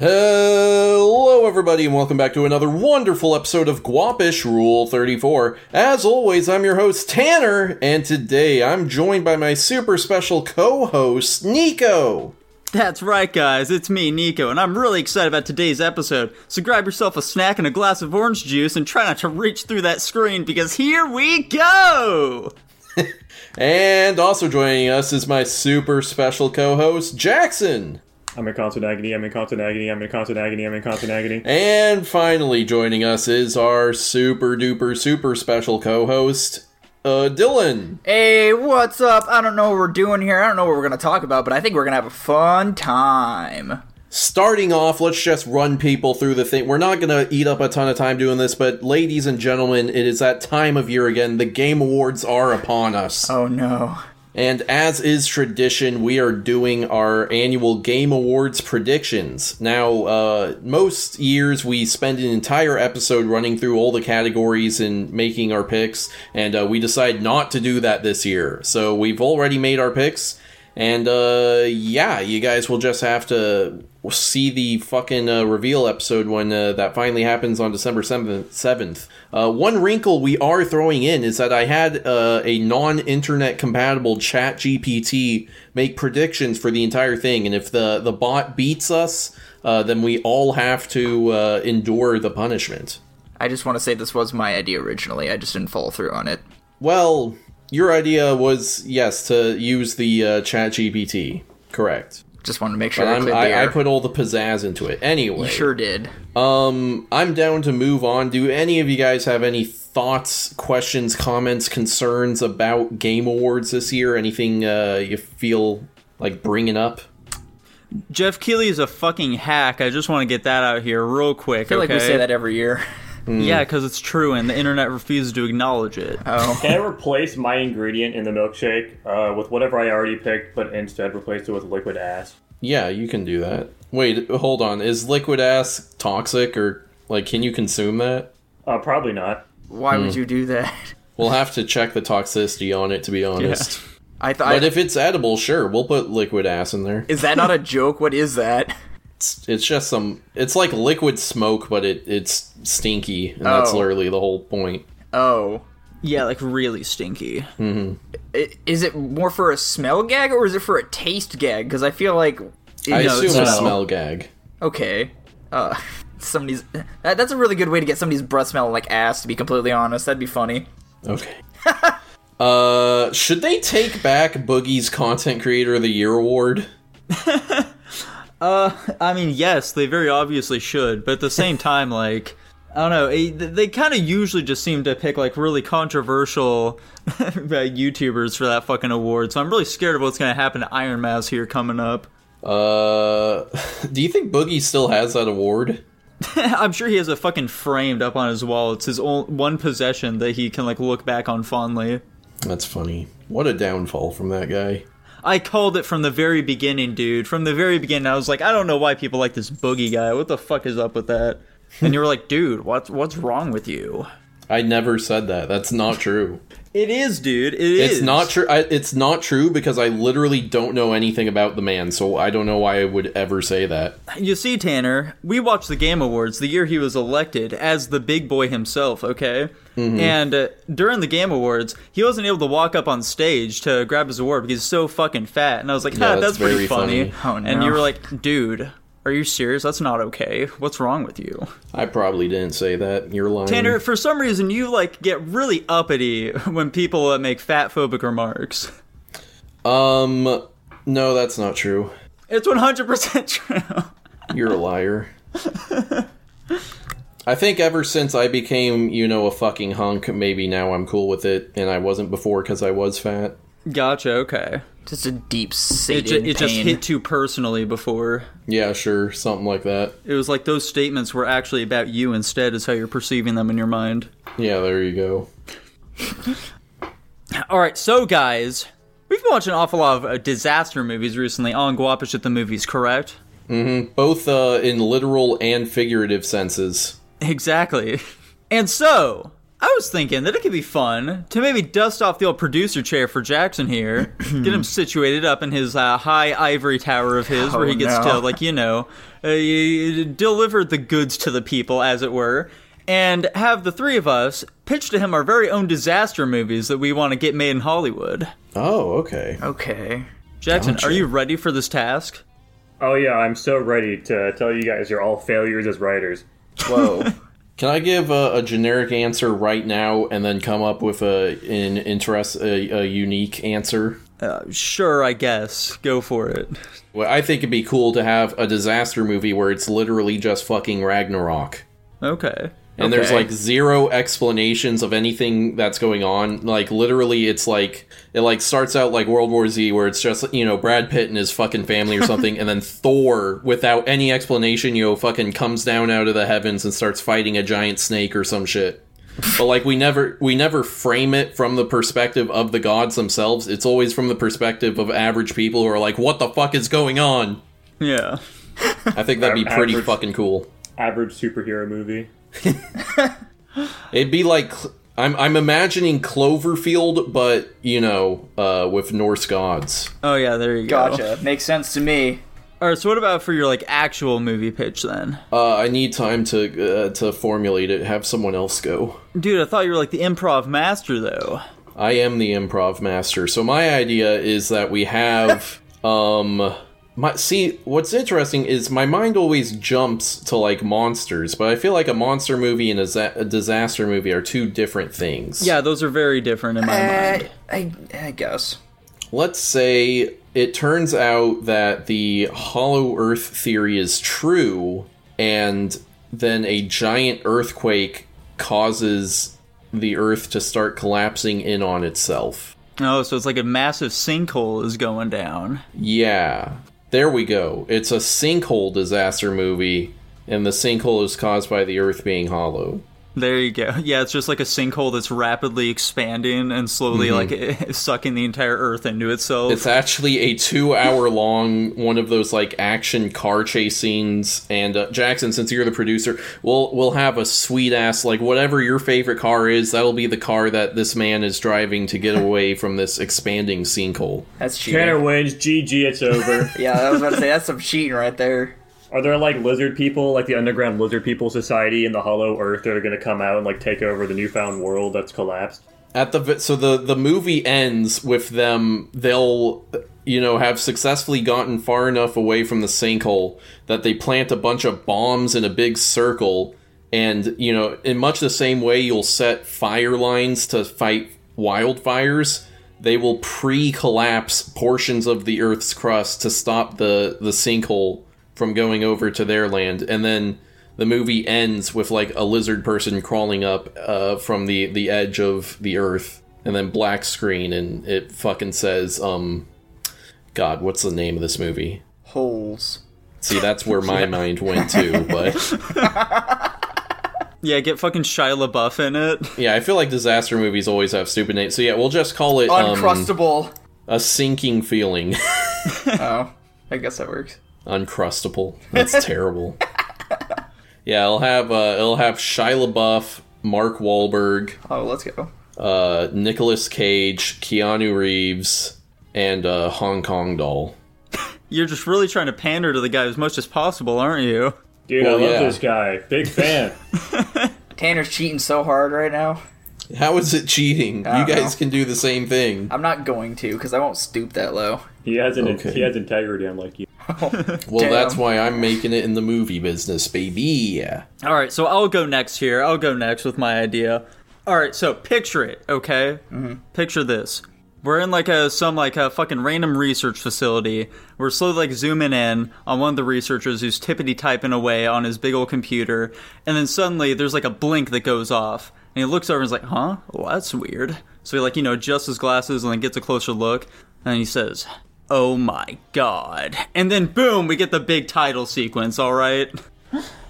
Hello, everybody, and welcome back to another wonderful episode of Guapish Rule 34. As always, I'm your host, Tanner, and today I'm joined by my super special co host, Nico. That's right, guys. It's me, Nico, and I'm really excited about today's episode. So grab yourself a snack and a glass of orange juice and try not to reach through that screen because here we go! And also joining us is my super special co host, Jackson. I'm in constant agony, I'm in constant agony, I'm in constant agony, I'm in constant agony. And finally joining us is our super duper super special co host, uh, Dylan. Hey, what's up? I don't know what we're doing here. I don't know what we're going to talk about, but I think we're going to have a fun time. Starting off, let's just run people through the thing. We're not going to eat up a ton of time doing this, but ladies and gentlemen, it is that time of year again. The Game Awards are upon us. Oh no. And as is tradition, we are doing our annual Game Awards predictions. Now, uh, most years we spend an entire episode running through all the categories and making our picks, and uh, we decide not to do that this year. So we've already made our picks, and uh, yeah, you guys will just have to see the fucking uh, reveal episode when uh, that finally happens on December 7th. Uh, one wrinkle we are throwing in is that I had uh, a non internet compatible ChatGPT make predictions for the entire thing, and if the, the bot beats us, uh, then we all have to uh, endure the punishment. I just want to say this was my idea originally. I just didn't follow through on it. Well, your idea was, yes, to use the uh, ChatGPT. Correct. Just wanted to make sure I I'm, I, I put all the pizzazz into it. Anyway. You sure did. Um, I'm down to move on. Do any of you guys have any thoughts, questions, comments, concerns about Game Awards this year? Anything uh, you feel like bringing up? Geoff Keighley is a fucking hack. I just want to get that out here real quick. I feel like we say that every year. Yeah, because it's true, and the internet refuses to acknowledge it. Oh. Can I replace my ingredient in the milkshake uh, with whatever I already picked, but instead replace it with liquid ass? Yeah, you can do that. Wait, hold on. Is liquid ass toxic or like can you consume that? Uh, probably not. Why would you do that? We'll have to check the toxicity on it to be honest. I thought. But if it's edible, sure, we'll put liquid ass in there. Is that not a joke? What is that? It's, it's just some. It's like liquid smoke, but it it's stinky, and that's Oh. literally the whole point. Oh. Yeah, like really stinky. I- Is it more for a smell gag or is it for a taste gag? Because I feel like. I No, assume a it's- smell gag. Okay. Uh, somebody's. That, that's a really good way to get somebody's breath smelling like ass, to be completely honest. That'd be funny. Okay. uh, should they take back Boogie's Content Creator of the Year award? uh, I mean, yes, they very obviously should, but at the same time, like, I don't know, eh, they kind of usually just seem to pick like really controversial YouTubers for that fucking award. So I'm really scared of what's gonna happen to Ironmouse here coming up. Uh, do you think Boogie still has that award? I'm sure he has a fucking framed up on his wall. It's his own, one possession that he can like look back on fondly. That's funny. What a downfall from that guy. I called it from the very beginning, dude. From the very beginning, I was like, I don't know why people like this boogie guy. What the fuck is up with that? And you were like, dude, what's what's wrong with you? I never said that. That's not true. It is, dude. It is. It's not true. It's not true because I literally don't know anything about the man, so I don't know why I would ever say that. You see, Tanner, we watched the Game Awards the year he was elected as the big boy himself, okay? Mm-hmm. And uh, during the Game Awards, he wasn't able to walk up on stage to grab his award because he's so fucking fat. And I was like, Yeah, ah, that's that's, pretty funny. funny. Oh, And you were like, dude, are you serious? That's not okay. What's wrong with you? I probably didn't say that. You're lying. Tanner, for some reason, you like get really uppity when people uh, make fat phobic remarks. Um, no, that's not true. It's 100% true. You're a liar. I think ever since I became, you know, a fucking hunk, maybe now I'm cool with it, and I wasn't before because I was fat. Gotcha, okay. Just a deep It, seated ju- it just hit too personally before. Yeah, sure, something like that. It was like those statements were actually about you instead, is how you're perceiving them in your mind. Yeah, there you go. All right, so guys, we've been watching an awful lot of uh, disaster movies recently on Guapish at the Movies, correct? mm-hmm. Both uh, in literal and figurative senses. Exactly. And so, I was thinking that it could be fun to maybe dust off the old producer chair for Jackson here, get him situated up in his uh, high ivory tower of his, where Oh, he gets no. to, like, you know, uh, deliver the goods to the people, as it were, and have the three of us pitch to him our very own disaster movies that we want to get made in Hollywood. Oh, okay. Okay. Jackson, Gotcha. are you ready for this task? Oh yeah, I'm so ready to tell you guys you're all failures as writers. Whoa. Can I give a, a generic answer right now and then come up with a an interest a, a unique answer? Uh, sure, I guess. Go for it. Well, I think it'd be cool to have a disaster movie where it's literally just fucking Ragnarok. Okay. And there's like zero explanations of anything that's going on. Like literally it's like it like starts out like World War Z where it's just you know Brad Pitt and his fucking family or something and then Thor without any explanation, you know, fucking comes down out of the heavens and starts fighting a giant snake or some shit. But like we never we never frame it from the perspective of the gods themselves. It's always from the perspective of average people who are like, "What the fuck is going on?" Yeah. I think that'd be pretty Average. fucking cool. Average superhero movie. It'd be like I'm I'm imagining Cloverfield, but you know, uh, with Norse gods. Oh yeah, there you go. Gotcha. Makes sense to me. All right, so what about for your like actual movie pitch then? Uh, I need time to uh, to formulate it. Have someone else go. Dude, I thought you were like the improv master though. I am the improv master. So my idea is that we have um my see what's interesting is my mind always jumps to like monsters, but I feel like a monster movie and a, za- a disaster movie are two different things. Yeah, those are very different in my Uh, mind. I, I guess. Let's say it turns out that the hollow earth theory is true, and then a giant earthquake causes the earth to start collapsing in on itself. Oh, so it's like a massive sinkhole is going down. Yeah. There we go. It's a sinkhole disaster movie, and the sinkhole is caused by the earth being hollow. There you go. Yeah, it's just like a sinkhole that's rapidly expanding and slowly like sucking the entire earth into itself. It's actually a two hour long one of those like action car chase scenes. And uh, Jackson, since you're the producer, we'll we'll have a sweet ass like whatever your favorite car is. That'll be the car that this man is driving to get away from this expanding sinkhole. That's cheating. Tanner wins. GG. It's over. Yeah, I was about to say that's some cheating right there. Are there like lizard people, like the underground lizard people society in the Hollow Earth, that are going to come out and like take over the newfound world that's collapsed? At the so the the movie ends with them. They'll you know have successfully gotten far enough away from the sinkhole that they plant a bunch of bombs in a big circle. And you know, in much the same way you'll set fire lines to fight wildfires, they will pre-collapse portions of the Earth's crust to stop the the sinkhole from going over to their land, and then the movie ends with like a lizard person crawling up uh, from the the edge of the Earth, and then black screen, and it fucking says, um, God, what's the name of this movie? Holes. See, that's where my mind went to, but yeah, get fucking Shia LaBeouf in it. yeah, I feel like disaster movies always have stupid names. So yeah, we'll just call it um, Uncrustable. a sinking feeling. oh, I guess that works. Uncrustable. That's terrible. Yeah, it'll have uh, it'll have Shia LaBeouf, Mark Wahlberg, Oh, let's go. uh, Nicolas Cage, Keanu Reeves, and uh, Hong Kong Doll. You're just really trying to pander to the guy as much as possible, aren't you? Dude, Well, I love yeah. this guy. Big fan. Tanner's cheating so hard right now. How is it cheating? I You don't guys know. can do the same thing. I'm not going to because I won't stoop that low. He has an Okay. he has integrity, unlike you. Well, Damn. that's why I'm making it in the movie business, baby. All right, so I'll go next here. I'll go next with my idea. All right, so picture it, okay? Mm-hmm. Picture this. We're in like a some like a fucking random research facility. We're slowly like zooming in on one of the researchers who's tippity typing away on his big old computer, and then suddenly there's like a blink that goes off, and he looks over and is like, "Huh? Well, that's weird." So he like you know adjusts his glasses and then gets a closer look, and he says, "Oh my god!" And then boom, we get the big title sequence. All right.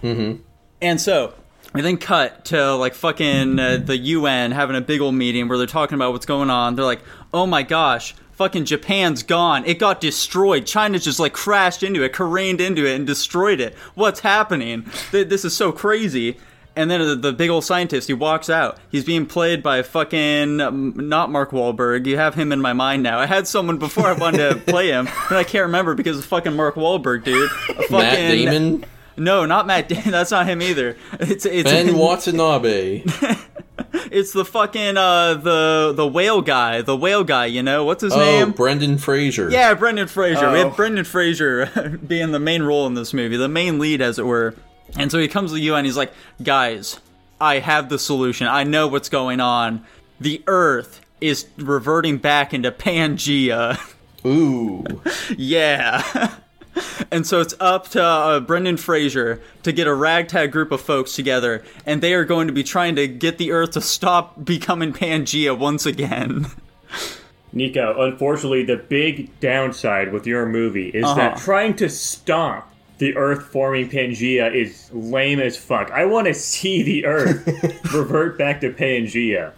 Mm-hmm. And so we then cut to like fucking uh, the UN having a big old meeting where they're talking about what's going on. They're like, "Oh my gosh, fucking Japan's gone. It got destroyed. China just like crashed into it, careened into it, and destroyed it. What's happening? This is so crazy." And then the, the big old scientist, he walks out. He's being played by fucking um, not Mark Wahlberg. You have him in my mind now. I had someone before I wanted to play him, but I can't remember because of fucking Mark Wahlberg, dude. A fucking, Matt Damon, No, not Matt. Damon. That's not him either. It's it's Ben Watanabe. it's the fucking uh the the whale guy, the whale guy. You know what's his name? Oh, name? Brendan Fraser. Yeah, Brendan Fraser. We Oh. have Brendan Fraser being the main role in this movie, the main lead, as it were. And so he comes to you and he's like, guys, I have the solution. I know what's going on. The Earth is reverting back into Pangea. Ooh. yeah. and so it's up to uh, Brendan Fraser to get a ragtag group of folks together, and they are going to be trying to get the Earth to stop becoming Pangea once again. Nico, unfortunately, the big downside with your movie is Uh-huh. that trying to stop the Earth forming Pangea is lame as fuck. I want to see the Earth revert back to Pangea.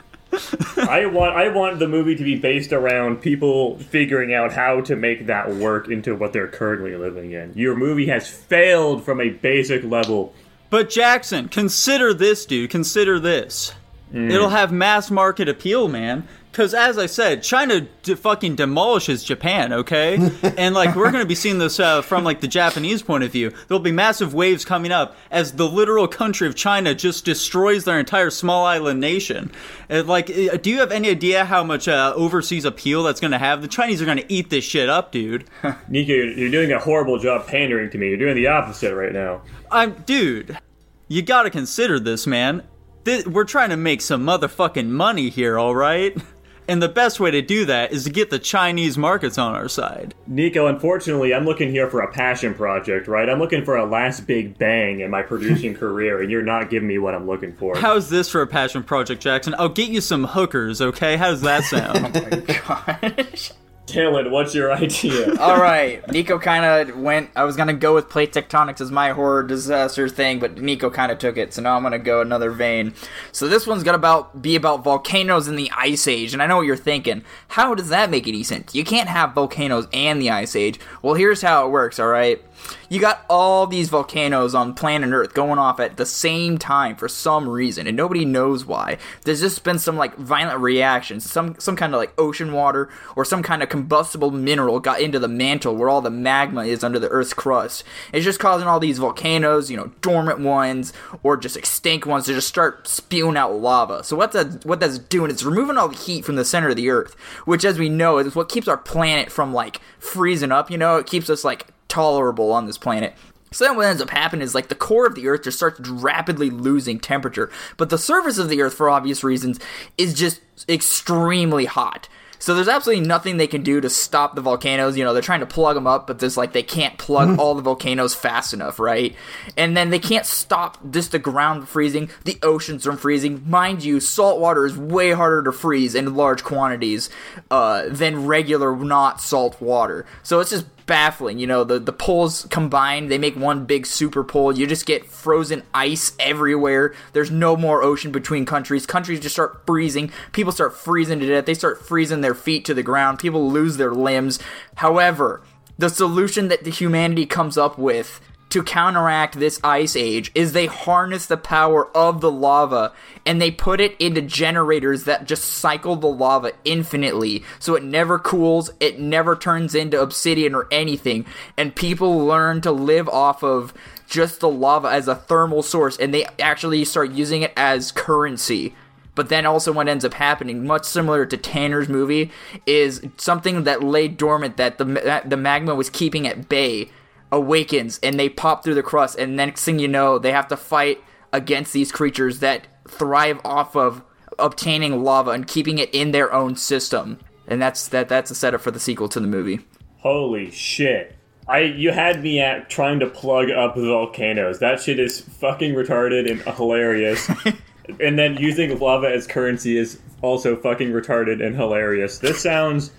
I want I want the movie to be based around people figuring out how to make that work into what they're currently living in. Your movie has failed from a basic level. But Jackson, consider this, dude. Consider this. Mm. It'll have mass market appeal, man. Because as I said, China d- fucking demolishes Japan, okay? and like we're gonna be seeing this uh, from like the Japanese point of view. There'll be massive waves coming up as the literal country of China just destroys their entire small island nation. And, like, uh, do you have any idea how much uh, overseas appeal that's gonna have? The Chinese are gonna eat this shit up, dude. Nico, you're, you're doing a horrible job pandering to me. You're doing the opposite right now. I'm, dude, you gotta consider this, man. Th- we're trying to make some motherfucking money here, alright? And the best way to do that is to get the Chinese markets on our side. Nico, unfortunately, I'm looking here for a passion project, right? I'm looking for a last big bang in my producing career, and you're not giving me what I'm looking for. How's this for a passion project, Jackson? I'll get you some hookers, okay? How does that sound? Oh my gosh. Dylan, what's your idea? All right, Nico kind of went. I was gonna go with plate tectonics as my horror disaster thing, but Nico kind of took it, so now I'm gonna go another vein. So this one's gonna about be about volcanoes in the Ice Age, and I know what you're thinking. How does that make any sense? You can't have volcanoes and the Ice Age. Well, here's how it works. All right. You got all these volcanoes on planet Earth going off at the same time for some reason, and nobody knows why. There's just been some like violent reactions, some some kind of like ocean water or some kind of combustible mineral got into the mantle where all the magma is under the Earth's crust. It's just causing all these volcanoes, you know, dormant ones or just extinct ones to just start spewing out lava. So what that what that's doing is removing all the heat from the center of the Earth, which as we know is what keeps our planet from like freezing up. You know, it keeps us like tolerable on this planet. So then what ends up happening is like the core of the Earth just starts rapidly losing temperature, but the surface of the Earth, for obvious reasons, is just extremely hot. So there's absolutely nothing they can do to stop the volcanoes. You know, they're trying to plug them up, but there's like they can't plug all the volcanoes fast enough, right? And then they can't stop just the ground freezing, the oceans from freezing. Mind you, salt water is way harder to freeze in large quantities uh, than regular not salt water. So it's just baffling. You know, the the poles combined, they make one big super pole. You just get frozen ice everywhere. There's no more ocean between countries. Countries just start freezing. People start freezing to death. They start freezing their feet to the ground. People lose their limbs. However, the solution that the humanity comes up with to counteract this ice age is they harness the power of the lava and they put it into generators that just cycle the lava infinitely. So it never cools it never turns into obsidian or anything. And people learn to live off of just the lava as a thermal source and they actually start using it as currency. But then also what ends up happening, much similar to Tanner's movie, is something that lay dormant that the the magma was keeping at bay awakens and they pop through the crust and next thing you know they have to fight against these creatures that thrive off of obtaining lava and keeping it in their own system. And that's that that's a setup for the sequel to the movie. Holy shit. I you had me at trying to plug up volcanoes. That shit is fucking retarded and hilarious. and then using lava as currency is also fucking retarded and hilarious. This sounds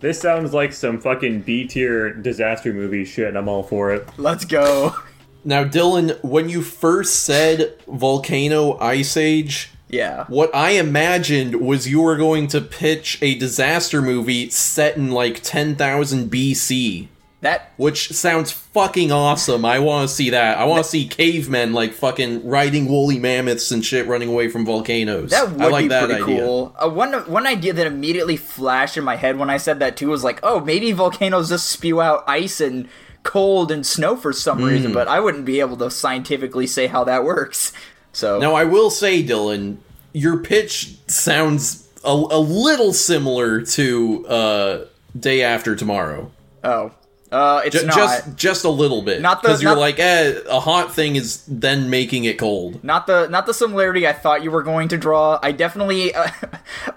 this sounds like some fucking B tier disaster movie shit and I'm all for it. Let's go. Now, Dylan, when you first said volcano ice age, Yeah. what I imagined was you were going to pitch a disaster movie set in like 10,000 BC. That which sounds fucking awesome. I want to see that. I want to see cavemen like fucking riding woolly mammoths and shit running away from volcanoes. That would I like be that pretty idea. cool. Uh, one one idea that immediately flashed in my head when I said that too was like, oh, maybe volcanoes just spew out ice and cold and snow for some Hmm. reason, but I wouldn't be able to scientifically say how that works. So Now I will say, Dylan, your pitch sounds a, a little similar to uh, Day After Tomorrow. oh, uh, it's Ju- not. just just a little bit. Not the- because you're not- like, eh, a hot thing is then making it cold. Not the not the similarity I thought you were going to draw. I definitely uh,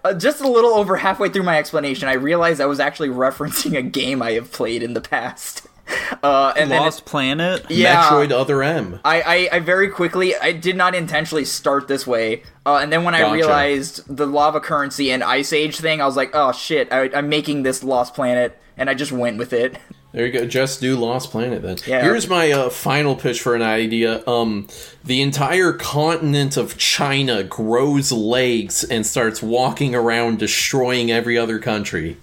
uh, just a little over halfway through my explanation, I realized I was actually referencing a game I have played in the past. Uh, and then Lost Planet. it, yeah, Metroid Other M. I, I, I very quickly I did not intentionally start this way, uh, and then when I realized the lava currency and ice age thing, I was like, oh shit, I, I'm making this Lost Planet, and I just went with it. There you go. Just do Lost Planet then. Yeah. Here's my uh, final pitch for an idea. Um, the entire continent of China grows legs and starts walking around destroying every other country.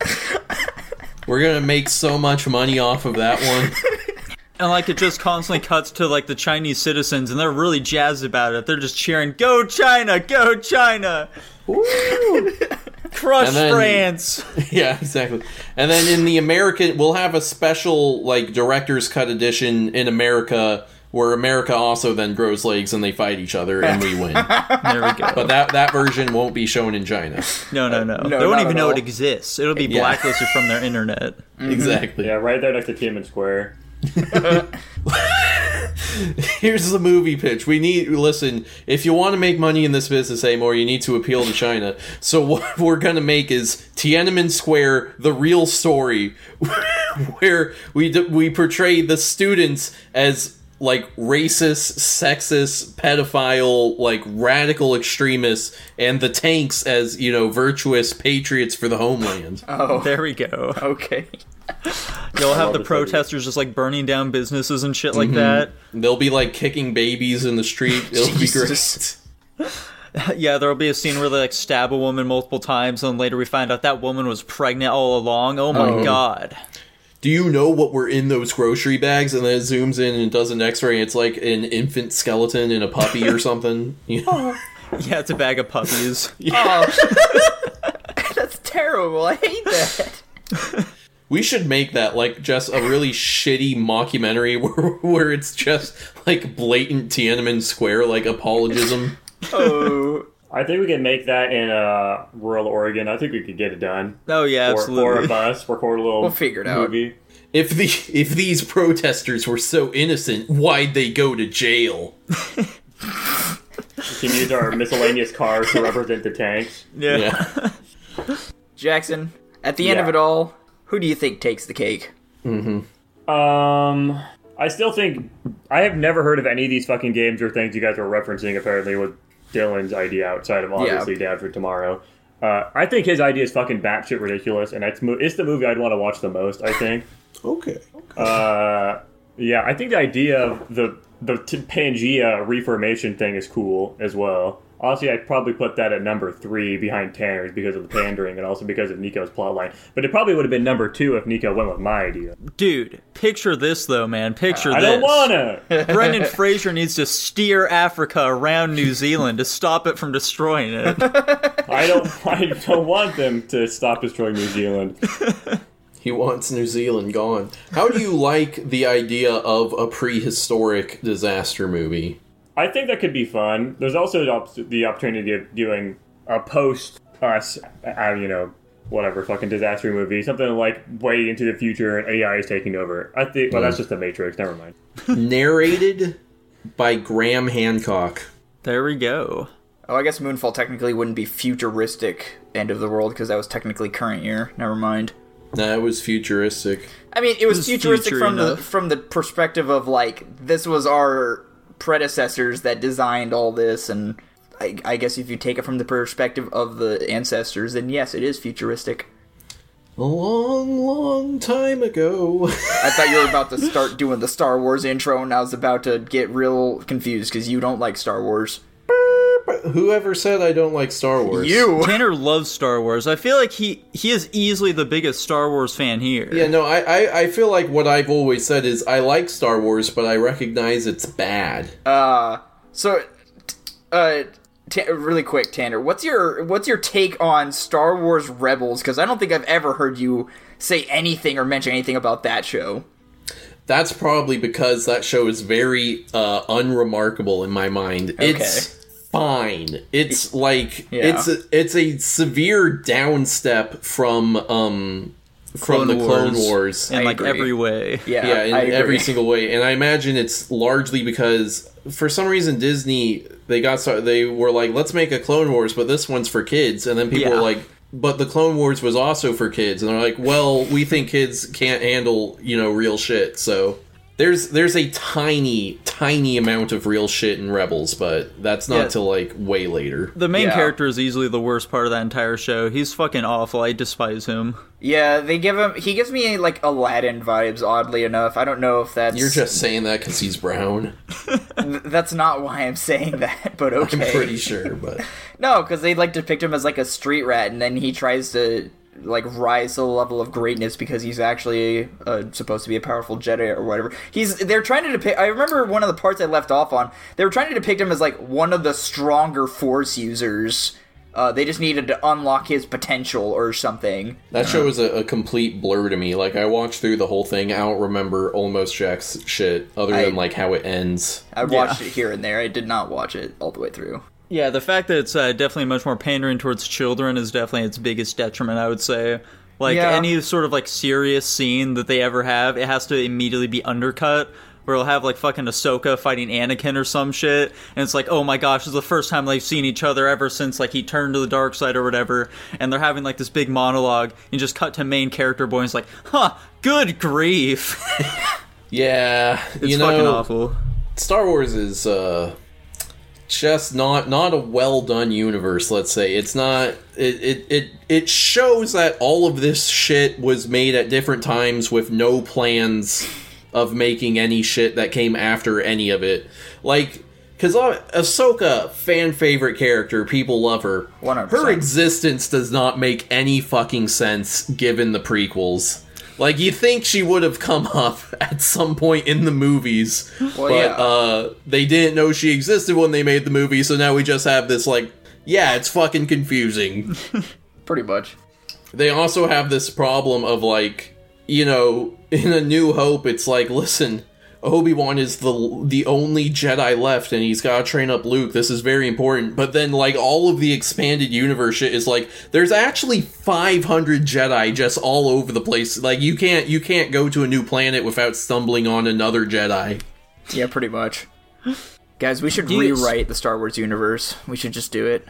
We're gonna make so much money off of that one. And like it just constantly cuts to like the Chinese citizens and they're really jazzed about it. They're just cheering, Go China! Go China! Crush then- France! yeah, exactly. And then in the American, we'll have a special like director's cut edition in America where America also then grows legs and they fight each other and we win. There we go. But that that version won't be shown in China. No, no, uh, no. no, they won't even know all. it exists. It'll be Yeah. blacklisted from their internet. Exactly. Yeah, right there next to Tiananmen Square. Here's the movie pitch. We need listen. If you want to make money in this business anymore, you need to appeal to China. So what we're gonna make is Tiananmen Square, the real story, where we d- we portray the students as like racist, sexist, pedophile, like radical extremists, and the tanks as you know virtuous patriots for the homeland. Oh, There we go. okay. You'll have the this idea. protesters just like burning down businesses and shit like Mm-hmm. that. They'll be like kicking babies in the street. It'll be great. Yeah, there'll be a scene where they like stab a woman multiple times, and later we find out that woman was pregnant all along. Oh my god. do you know what were in those grocery bags? And then it zooms in and does an X-ray. And it's like an infant skeleton and a puppy or something. You know? Yeah, it's a bag of puppies. Oh, that's terrible. I hate that. We should make that like just a really shitty mockumentary where, where it's just like blatant Tiananmen Square like apologism. Oh, I think we could make that in uh, rural Oregon. I think we could get it done. Oh yeah, Or, or a bus. Record a little We'll figure it out. If the if these protesters were so innocent, why'd they go to jail? We can use our miscellaneous cars to represent the tanks. yeah. Yeah. Jackson. At the end of it all, who do you think takes the cake? Um, I still think I have never heard of any of these fucking games or things you guys are referencing. Apparently, with Dylan's idea outside of obviously Day After Tomorrow. Uh, I think his idea is fucking batshit ridiculous, and it's mo- it's the movie I'd want to watch the most. I think. Okay. Uh, yeah, I think the idea of the the t- Pangea reformation thing is cool as well. Honestly, I'd probably put that at number three behind Tanner's because of the pandering and also because of Nico's plotline. But it probably would have been number two if Nico went with my idea. Dude, picture this though, man. Picture I this. don't wanna. Brendan Fraser needs to steer Africa around New Zealand to stop it from destroying it. I don't. I don't want them to stop destroying New Zealand. He wants New Zealand gone. How do you like the idea of a prehistoric disaster movie? I think that could be fun. There's also the, opportunity of doing a post us, uh, you know, whatever fucking disaster movie, something like way into the future and AI is taking over. I think. Well, that's just the Matrix. Never mind. Narrated by Graham Hancock. There we go. Oh, I guess Moonfall technically wouldn't be futuristic end of the world because that was technically current year. Never mind. That was futuristic. I mean, it was, was futuristic future from the from the perspective of like this was our predecessors that designed all this, and I, I guess if you take it from the perspective of the ancestors, then yes, it is futuristic. A long, long time ago. I thought you were about to start doing the Star Wars intro, and I was about to get real confused because you don't like Star Wars. Whoever said I don't like Star Wars? You. Tanner loves Star Wars. I feel like he he is easily the biggest Star Wars fan here. Yeah, no, I, I, I feel like what I've always said is I like Star Wars, but I recognize it's bad. Uh, so, t- uh, t- really quick, Tanner, what's your what's your take on Star Wars Rebels? Because I don't think I've ever heard you say anything or mention anything about that show. That's probably because that show is very uh, unremarkable in my mind. It's fine. It's like Yeah. it's a, it's a severe downstep from um from Clone the Clone Wars. Wars. in I like agree. every way. Yeah, yeah, in I agree. every single way. And I imagine it's largely because for some reason Disney they got so they were like, let's make a Clone Wars, but this one's for kids. And then people Yeah. were like, but the Clone Wars was also for kids. And they're like, well, we think kids can't handle you know real shit. So there's there's a tiny tiny amount of real shit in Rebels, but that's not Yeah. till like way later. The main Yeah. character is easily the worst part of that entire show. He's fucking awful. I despise him. Yeah, they give him. He gives me like Aladdin vibes. Oddly enough, I don't know if that's. You're just saying that because he's brown. That's not why I'm saying that, but okay. I'm pretty sure, but No, because they like depict him as like a street rat, and then he tries to like rise to the level of greatness because he's actually uh, supposed to be a powerful Jedi or whatever. He's they're trying to depict. I remember one of the parts I left off on. They were trying to depict him as like one of the stronger Force users. Uh, they just needed to unlock his potential or something. That show was a, a complete blur to me. Like I watched through the whole thing. I don't remember almost Jack's shit other I- than like how it ends. I watched it here and there. I did not watch it all the way through. Yeah, the fact that it's uh, definitely much more pandering towards children is definitely its biggest detriment, I would say. Like Yeah. any sort of like serious scene that they ever have, it has to immediately be undercut. Where it'll have like fucking Ahsoka fighting Anakin or some shit, and it's like, oh my gosh, it's the first time they've seen each other ever since like he turned to the dark side or whatever, and they're having like this big monologue, and just cut to main character boy, and it's like, huh, good grief, Yeah, it's you know, fucking awful. Star Wars is uh, just not not a well done universe. Let's say it's not. It, it it it shows that all of this shit was made at different times with no plans of making any shit that came after any of it. Like. Because Ahsoka, fan favorite character, people love her. 100%. Her existence does not make any fucking sense given the prequels. Like you think she would have come up at some point in the movies, but yeah. uh, they didn't know she existed when they made the movie. So now we just have this like, yeah, it's fucking confusing. Pretty much. they also have this problem of like, you know, in A New Hope, it's like, listen, Obi Wan is the the only Jedi left, and he's got to train up Luke. This is very important. But then, like all of the expanded universe shit is like, there's actually 500 Jedi just all over the place. Like you can't you can't go to a new planet without stumbling on another Jedi. Yeah, pretty much. Guys, we should Do rewrite the Star Wars universe. We should just do it.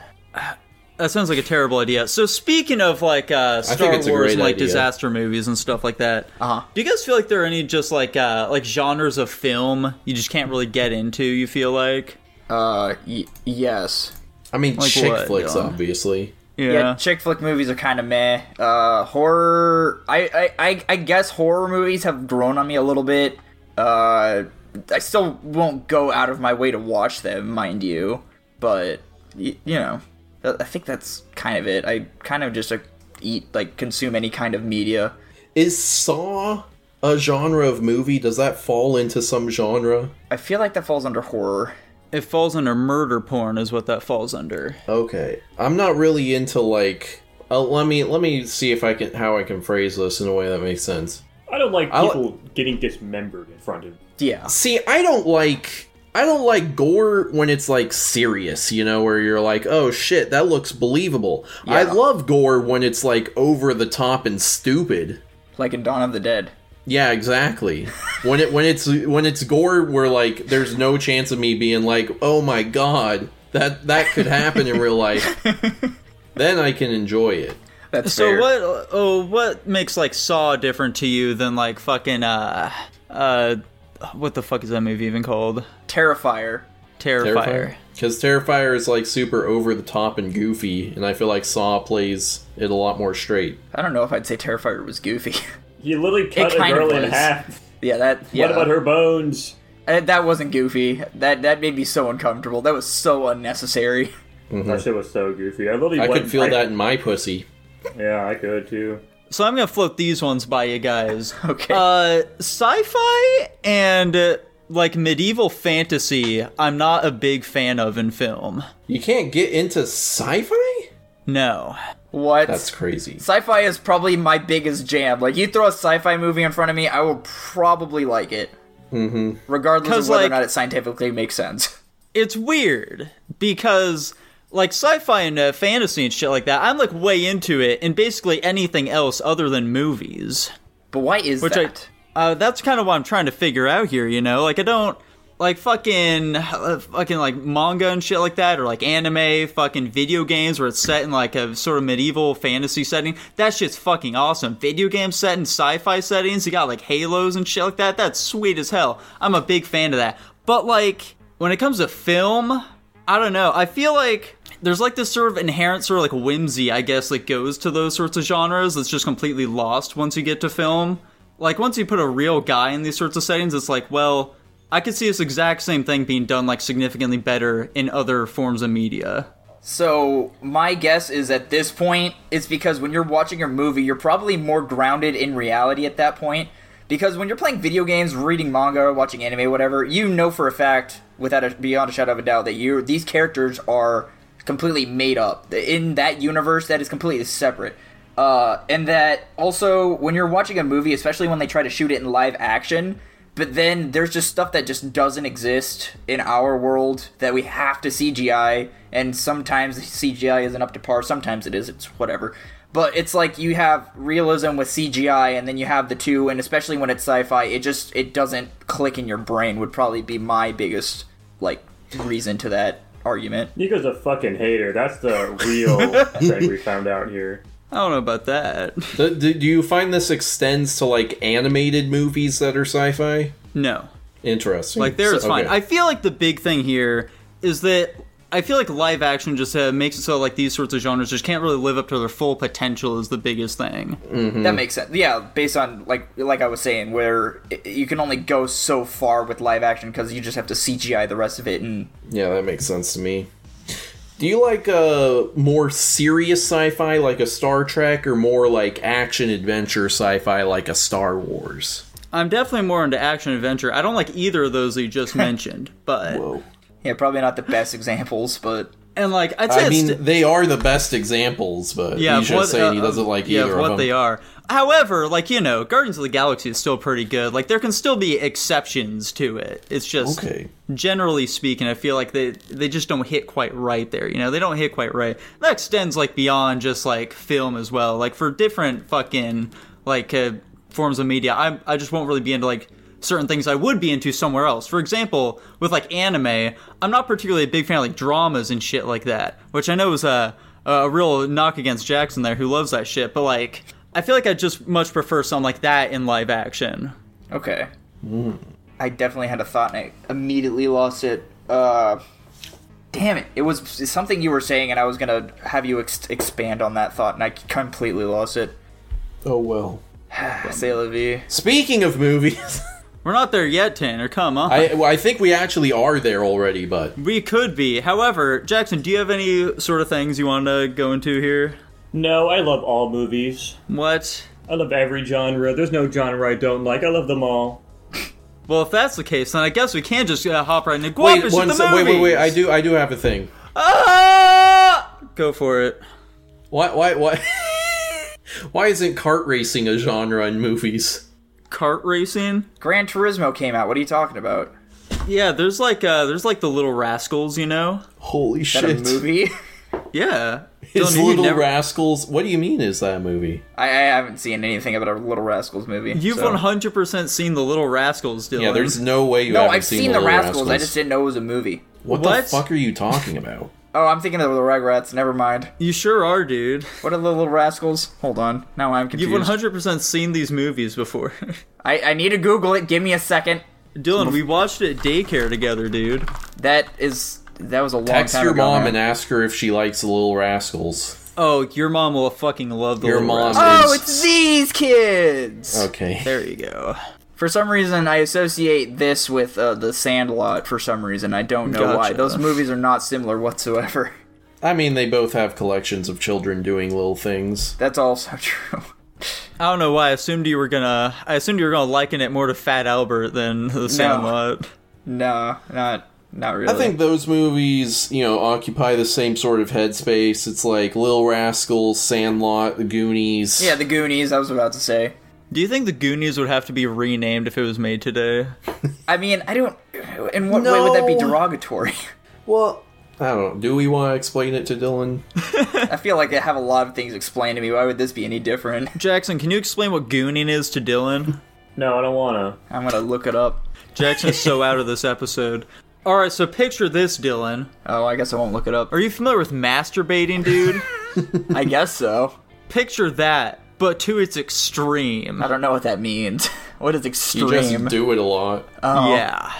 That sounds like a terrible idea. So speaking of like uh, Star think it's a Wars and like idea. disaster movies and stuff like that, Uh-huh. do you guys feel like there are any just like uh, like genres of film you just can't really get into? You feel like Uh, y- yes. I mean, Like chick what, flicks, Dylan? obviously. yeah, Yeah, chick flick movies are kind of meh. Uh, horror. I, I, I, I guess horror movies have grown on me a little bit. Uh, I still won't go out of my way to watch them, mind you. But y- you know, I I think that's kind of it. I kind of just uh, eat like consume any kind of media. Is Saw a genre of movie? Does that fall into some genre? I feel like that falls under horror. it falls under murder porn, is what that falls under. Okay, I'm not really into like. Uh, let me let me see if I can how I can phrase this in a way that makes sense. I don't like I li- people getting dismembered in front of. Yeah. See, I don't like I don't like gore when it's like serious, you know, where you're like, "Oh shit, that looks believable." I love gore when it's like over the top and stupid. Like in Dawn of the Dead. Yeah, exactly. when it when it's when it's gore where like there's no chance of me being like, "Oh my god, that that could happen in real life." then I can enjoy it. That's So fair. what? Oh, what makes like Saw different to you than like fucking uh uh what the fuck is that movie even called? Terrifier. Terrifier. Because Terrifier is like super over the top and goofy, and I feel like Saw plays it a lot more straight. I don't know if I'd say Terrifier was goofy. He literally cut a girl in half. yeah, that. Yeah. What about her bones? Uh, that wasn't goofy. That that made me so uncomfortable. That was so unnecessary. That shit was so goofy. I literally I went, could feel that in my pussy. Yeah, I could too. So I'm gonna float these ones by you guys. Okay. Uh, sci-fi and uh, like medieval fantasy, I'm not a big fan of in film. You can't get into sci-fi? No. what? That's crazy. Sci-fi is probably my biggest jam. Like you throw a sci-fi movie in front of me, I will probably like it, mm-hmm. regardless 'Cause, of whether like- or not it scientifically makes sense. It's weird because like sci-fi and uh, fantasy and shit like that, I'm like way into it, and basically anything else other than movies. But why is Which that? I, uh, that's kind of what I'm trying to figure out here. You know, like I don't like fucking, uh, fucking like manga and shit like that, or like anime, fucking video games where it's set in like a sort of medieval fantasy setting. That shit's fucking awesome. Video games set in sci-fi settings, you got like halos and shit like that. That's sweet as hell. I'm a big fan of that. But like when it comes to film, I don't know. I feel like there's like this sort of inherent sort of like whimsy, I guess, that goes to those sorts of genres that's just completely lost once you get to film. Like once you put a real guy in these sorts of settings, it's like, well, I could see this exact same thing being done like significantly better in other forms of media. So my guess is at this point, it's because when you're watching your movie, you're probably more grounded in reality at that point. Because when you're playing video games, reading manga, watching anime, whatever, you know for a fact, without a, beyond a shadow of a doubt, that you these characters are completely made up in that universe that is completely separate. Uh, and that also when you're watching a movie, especially when they try to shoot it in live action, but then there's just stuff that just doesn't exist in our world that we have to CGI, and sometimes the CGI isn't up to par. Sometimes it is. It's whatever. But it's like you have realism with CGI, and then you have the two, and especially when it's sci-fi, it just it doesn't click in your brain. Would probably be my biggest like reason to that argument. Nico's a fucking hater. That's the real thing we found out here. I don't know about that. Do, do do you find this extends to like animated movies that are sci-fi? No. Interesting. Like there, it's So- fine. okay. I feel like the big thing here is that I feel like live action just uh, makes it so like these sorts of genres just can't really live up to their full potential is the biggest thing. That makes sense. Yeah, based on like like I was saying, where i you can only go so far with live action because you just have to CGI the rest of it, and Yeah, that makes sense to me. Do you like uh more serious sci-fi like a Star Trek or more like action adventure sci-fi like a Star Wars? I'm definitely more into action adventure. I don't like either of those that you just mentioned, but Whoa. Yeah, probably not the best examples, but and like I'd say I mean, st- they are the best examples, but yeah, he's of what- just saying he uh, doesn't like yeah, either of of what them. they are. However, like you know, Guardians of the Galaxy is still pretty good. Like there can still be exceptions to it. It's just Okay. generally speaking, I feel like they they just don't hit quite right there. You know, they don't hit quite right. That extends like beyond just like film as well. Like for different fucking like uh, forms of media, I I just won't really be into like certain things I would be into somewhere else. For example, with like anime, I'm not particularly a big fan of like dramas and shit like that, which I know is a a real knock against Jackson there, who loves that shit. But like, I feel like I just much prefer something like that in live action. okay. I definitely had a thought and I immediately lost it. Uh, damn it! It was something you were saying, and I was gonna have you ex- expand on that thought, and I completely lost it. Oh well. Say la vie. Speaking of movies, We're not there yet, Tanner. Come on. I well, I think we actually are there already, but We could be. However, Jackson, do you have any sort of things you want to go into here? No, I love all movies. What? I love every genre. There's no genre I don't like. I love them all. Well, if that's the case, then I guess we can just uh, hop right into wait, one with the se- wait, wait, wait! I do, I do have a thing. Ah! Go for it. Why, why, why? why isn't kart racing a genre in movies? Kart racing? Gran Turismo came out. What are you talking about? Yeah, there's like uh there's like the Little Rascals, you know? Holy Is that shit! a movie? Yeah. His Dylan, you Little never- Rascals. What do you mean? Is that a movie? I, I haven't seen anything about a Little Rascals movie. You've so. 100% seen the Little Rascals, Dylan. Yeah, there's no way you No, haven't I've seen, seen, the the Little Rascals. I just didn't know it was a movie. What, What? the fuck are you talking about? Oh, I'm thinking of the Rugrats. Never mind. You sure are, dude. What are the Little Rascals? Hold on. Now I'm confused. You've 100% seen these movies before. I, I need to Google it. Give me a second. Dylan, we watched it at daycare together, dude. That is that was a long time. Text time your ago. mom now. and ask her if she likes the Little Rascals. Oh, your mom will fucking love the Your Little mom- Rascals. Oh, it's these kids. Okay. There you go. For some reason, I associate this with uh, the Sandlot. For some reason, I don't know why. Those movies are not similar whatsoever. I mean, they both have collections of children doing little things. That's also true. I don't know why. I assumed you were gonna. I assumed you were gonna liken it more to Fat Albert than The Sandlot. No, not not really. I think those movies, you know, occupy the same sort of headspace. It's like Little Rascals, Sandlot, The Goonies. Yeah, the Goonies. I was about to say. Do you think the Goonies would have to be renamed if it was made today? I mean, I don't. In what way would that be derogatory? Well, I don't know. Do we want to explain it to Dylan? I feel like I have a lot of things explained to me. Why would this be any different? Jackson, can you explain what gooning is to Dylan? No, I don't wanna. I'm gonna look it up. Jackson's so out of this episode. All right, so picture this, Dylan. Oh, I guess I won't look it up. Are you familiar with masturbating, dude? I guess so. picture that, but to its extreme. I don't know what that means. What is extreme? You extreme? just do it a lot. oh. Yeah.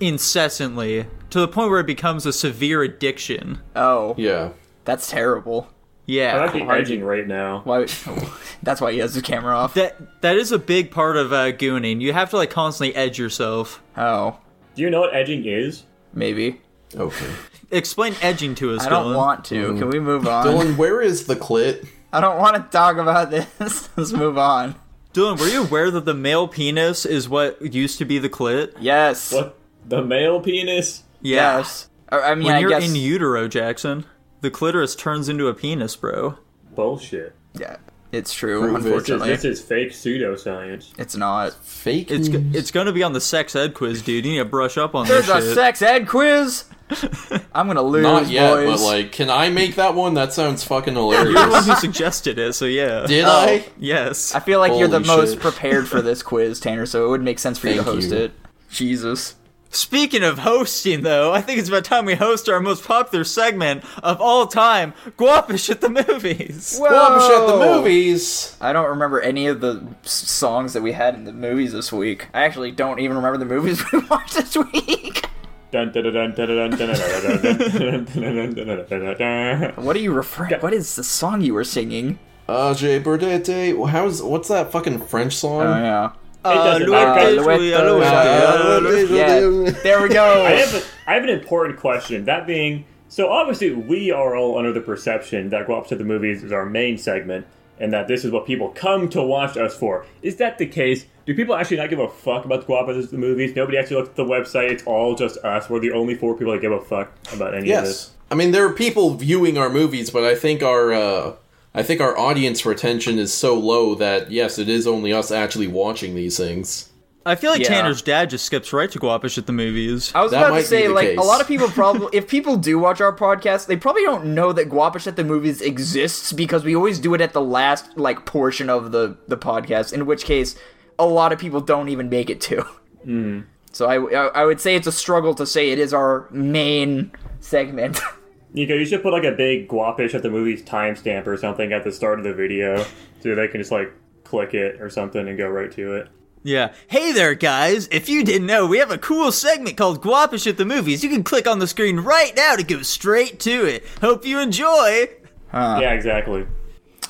Incessantly. To the point where it becomes a severe addiction. Oh, Yeah. that's terrible. Yeah. I'm Yeah. actually edging right now. Why? that's why he has his camera off. That that is a big part of uh, gooning. You have to like constantly edge yourself. Oh, Do you know what edging is? maybe. Okay. Explain edging to us, I don't Dylan. want to. Can we move on? Dylan, where is the clit? I don't want to talk about this. Let's move on. Dylan, were you aware that the male penis is what used to be the clit? Yes. What? The male penis? Yeah. Yes. I I mean, When I you're guess. in utero, Jackson, the clitoris turns into a penis, bro. Bullshit. yeah, it's true. Prove it. This is, unfortunately, this is fake pseudoscience. it's not. Fake It's go- news. it's going to be on the sex ed quiz, dude. You need to brush up on There's this There's a shit. sex ed quiz. I'm gonna lose, Not yet, boys. but like, can I make that one? That sounds fucking hilarious. You're the one hilarious. who suggested it, so yeah. Did Oh. I? Yes. I feel like you're the Holy most shit. prepared for this quiz, Tanner. So it would make sense for you to host you. it. Jesus. Speaking of hosting, though, I think it's about time we host our most popular segment of all time, Guapish at the Movies. Guapish at the movies. I don't remember any of the songs that we had in the movies this week. I actually don't even remember the movies we watched this week what are you referring? What is the song you were singing? Uh, Jay Burdette. How's what's that fucking French song? Oh yeah. There we go. I have, a, I have an important question. That being, so obviously we are all under the perception that go up to the movies is our main segment, and that this is what people come to watch us for. Is that the case? Do people actually not give a fuck about Go Up the Movies? Nobody actually looks at the website. It's all just us. We're the only four people that give a fuck about any of this. Yes. I mean, there are people viewing our movies, but I think our uh, I think our audience retention is so low that yes, it is only us actually watching these things. I feel like Yeah. Tanner's dad just skips right to Guapish at the Movies. I was That about to say, like, case. a lot of people probably, if people do watch our podcast, they probably don't know that Guapish at the Movies exists because we always do it at the last, like, portion of the, the podcast, in which case, a lot of people don't even make it to. Hmm. So I, I, I would say it's a struggle to say it is our main segment. Nico, you should put like a big guapish at the movies timestamp or something at the start of the video so they can just like click it or something and go right to it. Yeah. Hey there, guys. If you didn't know, we have a cool segment called Guapish at the Movies. You can click on the screen right now to go straight to it. Hope you enjoy. Yeah, exactly.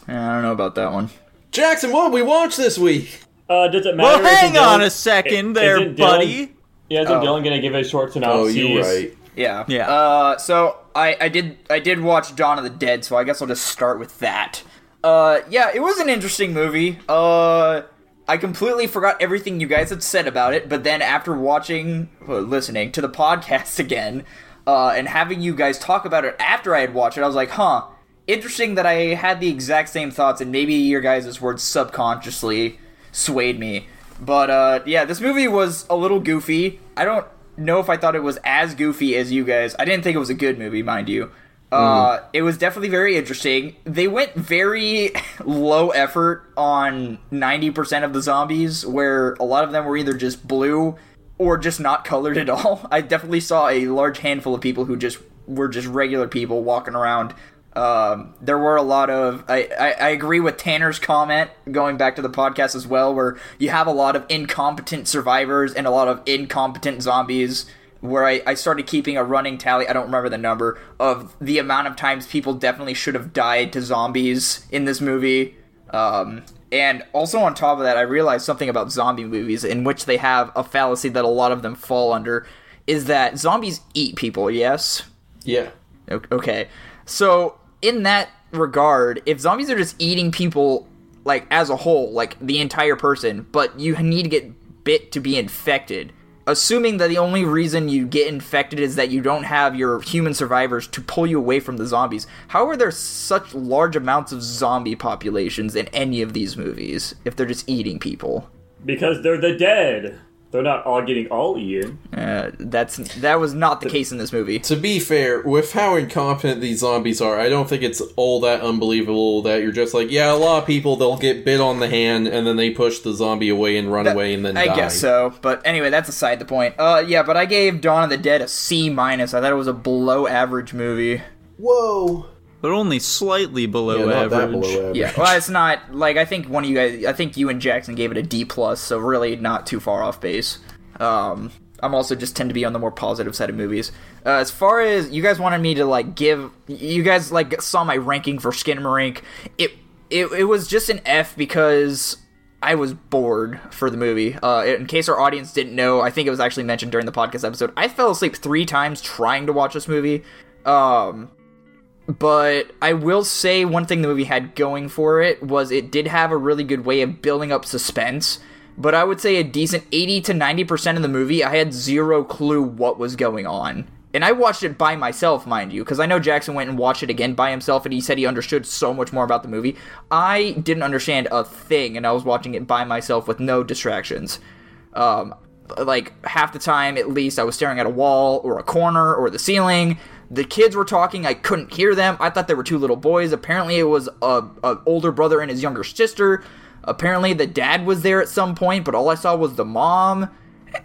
I don't know about that one. Jackson, what did we watch this week? Uh, does it matter? Well, Isn't hang on Dylan- a second i- there, isn't Dylan- buddy. Yeah, isn't Oh. Dylan gonna give a short synopsis? Oh, synopsis? you're right. Yeah. Yeah. Uh, so I, I did I did watch Dawn of the Dead, so I guess I'll just start with that. Uh, yeah, it was an interesting movie. Uh, I completely forgot everything you guys had said about it, but then after watching, well, listening to the podcast again, uh, and having you guys talk about it after I had watched it, I was like, huh, interesting that I had the exact same thoughts, and maybe your guys' words subconsciously swayed me. But uh, yeah, this movie was a little goofy. I don't know if I thought it was as goofy as you guys. I didn't think it was a good movie, mind you. Uh, it was definitely very interesting. They went very low effort on 90% of the zombies, where a lot of them were either just blue or just not colored at all. I definitely saw a large handful of people who just were just regular people walking around. Um, there were a lot of. I, I, I agree with Tanner's comment going back to the podcast as well, where you have a lot of incompetent survivors and a lot of incompetent zombies. Where I, I started keeping a running tally, I don't remember the number, of the amount of times people definitely should have died to zombies in this movie. Um, and also on top of that, I realized something about zombie movies in which they have a fallacy that a lot of them fall under is that zombies eat people, yes? Yeah. Okay. So in that regard, if zombies are just eating people like as a whole, like the entire person, but you need to get bit to be infected. Assuming that the only reason you get infected is that you don't have your human survivors to pull you away from the zombies. How are there such large amounts of zombie populations in any of these movies if they're just eating people? Because they're the dead. They're not all getting all eaten. Uh, that's that was not the case in this movie. To be fair, with how incompetent these zombies are, I don't think it's all that unbelievable that you're just like, yeah, a lot of people they'll get bit on the hand and then they push the zombie away and run away and then I die. guess so, but anyway, that's aside the point. Uh, yeah, but I gave Dawn of the Dead a C minus. I thought it was a below average movie. Whoa. But only slightly below Yeah, not average. that below average. Yeah, well, it's not like I think one of you guys. I think you and Jackson gave it a D plus, so really not too far off base. Um, I'm also just tend to be on the more positive side of movies. Uh, as far as you guys wanted me to like give, you guys like saw my ranking for Skinamarink. It it it was just an F because I was bored for the movie. Uh, in case our audience didn't know, I think it was actually mentioned during the podcast episode. I fell asleep three times trying to watch this movie. Um, but I will say one thing the movie had going for it was it did have a really good way of building up suspense. But I would say a decent 80 to 90% of the movie, I had zero clue what was going on. And I watched it by myself, mind you, because I know Jackson went and watched it again by himself and he said he understood so much more about the movie. I didn't understand a thing, and I was watching it by myself with no distractions. Um, like half the time at least I was staring at a wall or a corner or the ceiling. The kids were talking, I couldn't hear them. I thought they were two little boys. Apparently it was a, a older brother and his younger sister. Apparently the dad was there at some point, but all I saw was the mom.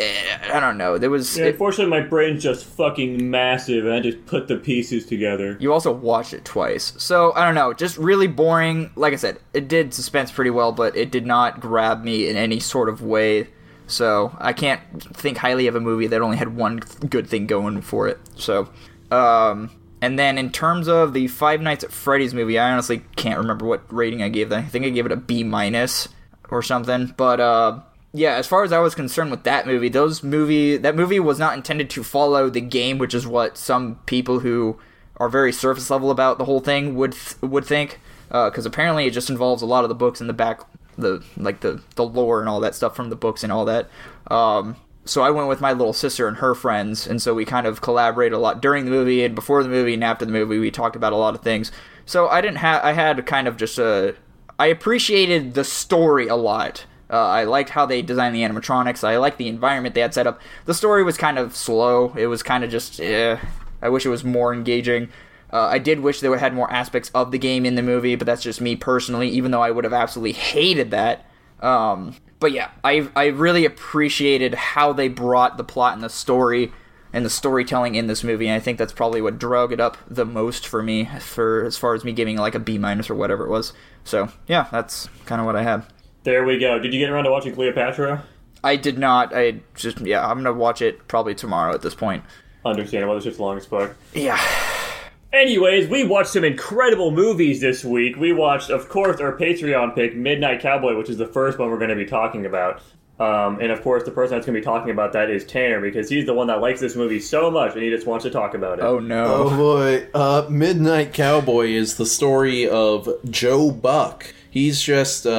Eh, I don't know. There was Yeah, it- unfortunately, my brain's just fucking massive, and I just put the pieces together. You also watched it twice. So, I don't know, just really boring. Like I said, it did suspense pretty well, but it did not grab me in any sort of way. So, I can't think highly of a movie that only had one good thing going for it. So, um, and then in terms of the Five Nights at Freddy's movie, I honestly can't remember what rating I gave that. I think I gave it a B minus or something. But, uh, yeah, as far as I was concerned with that movie, those movie that movie was not intended to follow the game, which is what some people who are very surface level about the whole thing would th- would think. Because apparently it just involves a lot of the books in the back, the like the the lore and all that stuff from the books and all that. Um, so I went with my little sister and her friends, and so we kind of collaborated a lot during the movie and before the movie and after the movie. We talked about a lot of things. So I didn't have I had kind of just a I appreciated the story a lot. Uh, I liked how they designed the animatronics. I liked the environment they had set up. The story was kind of slow. It was kind of just, eh. I wish it was more engaging. Uh, I did wish they had more aspects of the game in the movie, but that's just me personally. Even though I would have absolutely hated that. Um, but yeah, I I really appreciated how they brought the plot and the story and the storytelling in this movie, and I think that's probably what drug it up the most for me, for as far as me giving like a B minus or whatever it was. So yeah, that's kind of what I had. There we go. Did you get around to watching Cleopatra? I did not. I just yeah. I'm gonna watch it probably tomorrow at this point. Understandable. It's just the longest book. Yeah. Anyways, we watched some incredible movies this week. We watched, of course, our Patreon pick, Midnight Cowboy, which is the first one we're going to be talking about. Um, and of course, the person that's going to be talking about that is Tanner because he's the one that likes this movie so much and he just wants to talk about it. Oh no. Oh boy. Uh, Midnight Cowboy is the story of Joe Buck. He's just uh,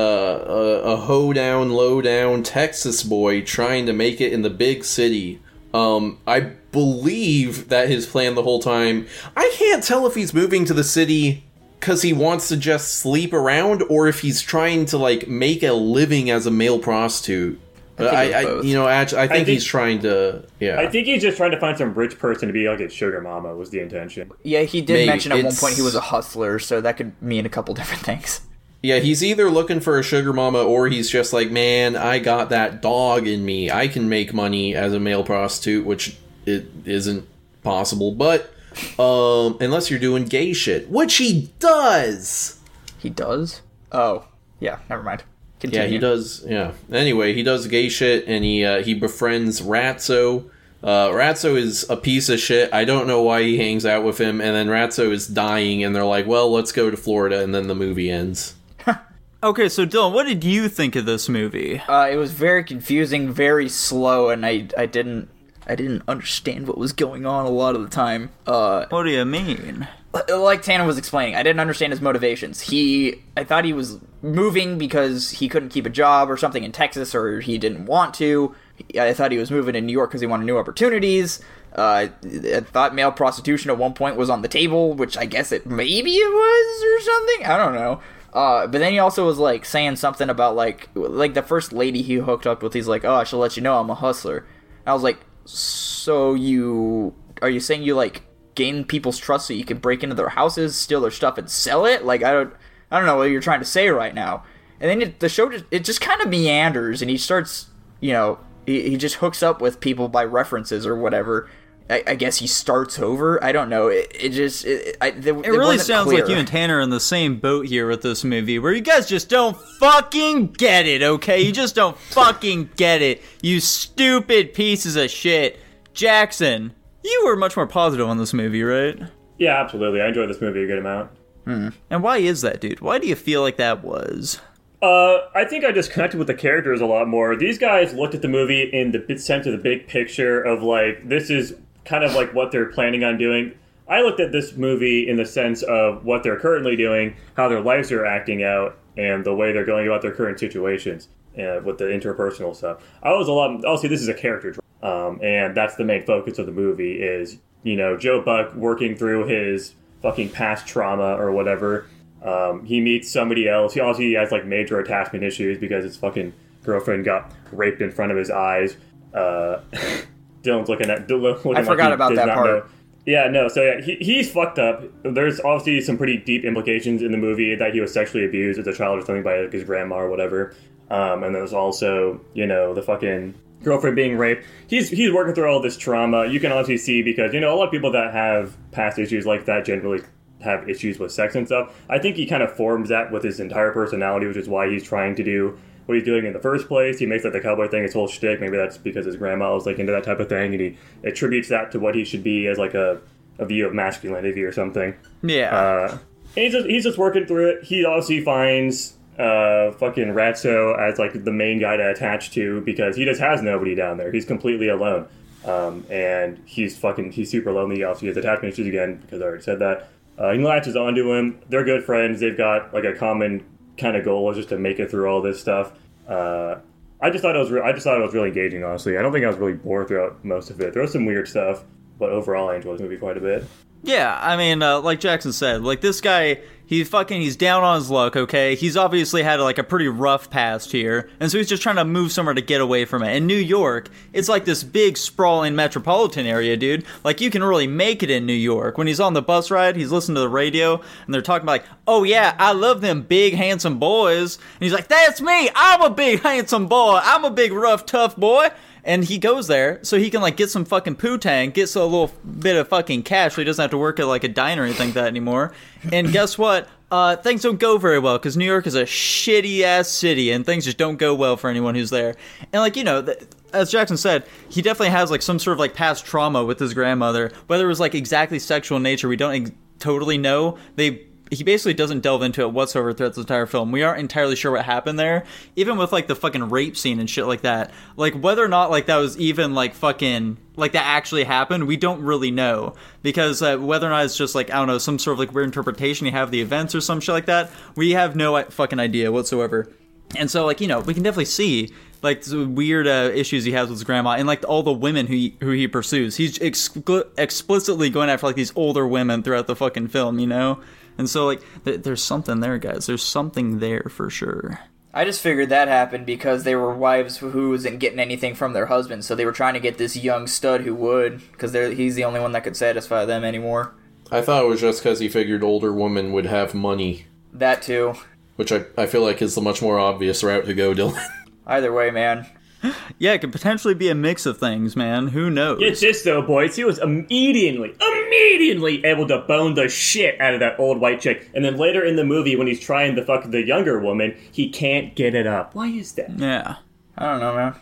a, a hoedown, low-down Texas boy trying to make it in the big city. Um, I believe that his plan the whole time. I can't tell if he's moving to the city because he wants to just sleep around, or if he's trying to like make a living as a male prostitute. think I, I, you know, actually, I think, think- he's trying to. Yeah, I think he's just trying to find some rich person to be like his sugar mama was the intention. Yeah, he did Maybe. mention at one point he was a hustler, so that could mean a couple different things. Yeah, he's either looking for a sugar mama or he's just like, man, I got that dog in me. I can make money as a male prostitute, which it isn't possible. But um, unless you're doing gay shit, which he does. He does. Oh, yeah. Never mind. Continue. Yeah, he does. Yeah. Anyway, he does gay shit and he uh, he befriends Ratso. Uh, Ratso is a piece of shit. I don't know why he hangs out with him. And then Ratso is dying, and they're like, "Well, let's go to Florida," and then the movie ends. Okay, so Dylan, what did you think of this movie? Uh, it was very confusing, very slow, and I I didn't I didn't understand what was going on a lot of the time. Uh, What do you mean? like Tanner was explaining, I didn't understand his motivations. He, I thought he was moving because he couldn't keep a job or something in Texas, or he didn't want to. I thought he was moving to New York because he wanted new opportunities. Uh, I thought male prostitution at one point was on the table, which I guess it maybe it was or something. I don't know. Uh, but then he also was like saying something about like like the first lady he hooked up with. He's like, "Oh, I should let you know I'm a hustler." I was like, "So you are you saying you like gain people's trust so you can break into their houses, steal their stuff, and sell it? Like I don't I don't know what you're trying to say right now." And then it, the show just it just kind of meanders, and he starts you know he, he just hooks up with people by references or whatever. I, I guess he starts over. I don't know. It, it just it, I, it, It really sounds like you and Tanner are in the same boat here with this movie, where you guys just don't fucking get it, okay? You just don't fucking get it, you stupid pieces of shit. Jackson, you were much more positive on this movie, right? Yeah, absolutely. I enjoyed this movie a good amount. And why is that, dude? Why do you feel like that was? Uh, I think I just connected with the characters a lot more. These guys looked at the movie in the bit- sense of the big picture of like this is kind of like what they're planning on doing. I looked at this movie in the sense of what they're currently doing, how their lives are acting out, and the way they're going about their current situations uh, with the interpersonal stuff. I was a lot. Obviously, this is a character, um, and that's the main focus of the movie. Is you know Joe Buck working through his fucking past trauma or whatever. Um, he meets somebody else. He also has like major attachment issues because his fucking girlfriend got raped in front of his eyes. Uh, Dylan's looking at. Looking I like forgot he about that part. know. Yeah, no. So yeah, he, he's fucked up. There's obviously some pretty deep implications in the movie that he was sexually abused as a child or something by like, his grandma or whatever. Um, and there's also you know the fucking girlfriend being raped. He's he's working through all this trauma. You can obviously see because you know a lot of people that have past issues like that generally have issues with sex and stuff. I think he kind of forms that with his entire personality, which is why he's trying to do what he's doing in the first place. He makes like the cowboy thing his whole shtick. Maybe that's because his grandma was like into that type of thing, and he attributes that to what he should be as like a, a view of masculinity or something. Yeah. Uh, and he's just he's just working through it. He obviously finds uh fucking Ratso as like the main guy to attach to because he just has nobody down there. He's completely alone. Um, and he's fucking he's super lonely. He also has attachment issues again because I already said that. Uh, he latches onto him. They're good friends. They've got like a common kind of goal was just to make it through all this stuff. Uh, I just thought it was re- I just thought it was really engaging. Honestly, I don't think I was really bored throughout most of it. There was some weird stuff, but overall I enjoyed the movie quite a bit. Yeah, I mean, uh, like Jackson said, like this guy, he fucking, he's down on his luck, okay? He's obviously had like a pretty rough past here, and so he's just trying to move somewhere to get away from it. In New York, it's like this big, sprawling metropolitan area, dude. Like, you can really make it in New York. When he's on the bus ride, he's listening to the radio, and they're talking about, like, oh yeah, I love them big, handsome boys. And he's like, that's me! I'm a big, handsome boy! I'm a big, rough, tough boy! And he goes there so he can like get some fucking poo-tang, gets a little bit of fucking cash so he doesn't have to work at like a diner or anything like that anymore. And guess what? Uh, things don't go very well because New York is a shitty ass city and things just don't go well for anyone who's there. And like, you know, th- as Jackson said, he definitely has like some sort of like past trauma with his grandmother. Whether it was like exactly sexual nature, we don't ex- totally know. They he basically doesn't delve into it whatsoever throughout the entire film. We aren't entirely sure what happened there, even with like the fucking rape scene and shit like that. Like whether or not like that was even like fucking like that actually happened, we don't really know because uh, whether or not it's just like I don't know some sort of like weird interpretation you have the events or some shit like that, we have no fucking idea whatsoever. And so like you know we can definitely see like weird uh, issues he has with his grandma and like all the women who he, who he pursues. He's explicitly going after like these older women throughout the fucking film, you know. And so, like, th- there's something there, guys. There's something there for sure. I just figured that happened because they were wives who wasn't getting anything from their husbands, so they were trying to get this young stud who would, because he's the only one that could satisfy them anymore. I thought it was just because he figured older women would have money, That too. which I, I feel like is the much more obvious route to go, Dylan. Either way, man. Yeah, it could potentially be a mix of things, man. Who knows? Get this though, boys. He was immediately, immediately able to bone the shit out of that old white chick. And then later in the movie, when he's trying to fuck the younger woman, he can't get it up. Why is that? yeah. I don't know, man.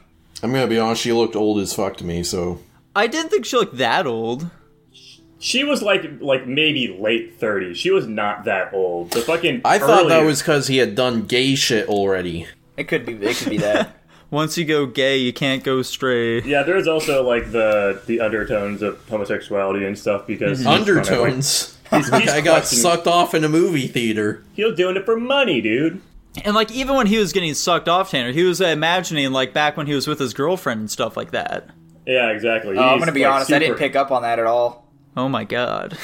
I'm gonna be honest, she looked old as fuck to me, so. I didn't think she looked that old. She was like, like maybe late 30s. She was not that old. The fucking. I thought that was because he had done gay shit already. It could be. It could be that. Once you go gay, you can't go straight. Yeah, there's also like the the undertones of homosexuality and stuff because he's trying to, like- Undertones. He's, he's I got collecting- sucked off in a movie theater. He was doing it for money, dude. And like even when he was getting sucked off Tanner, he was uh, imagining like back when he was with his girlfriend and stuff like that. Yeah, exactly. Oh, I'm gonna be like, honest, I didn't pick up on that at all. Oh my god.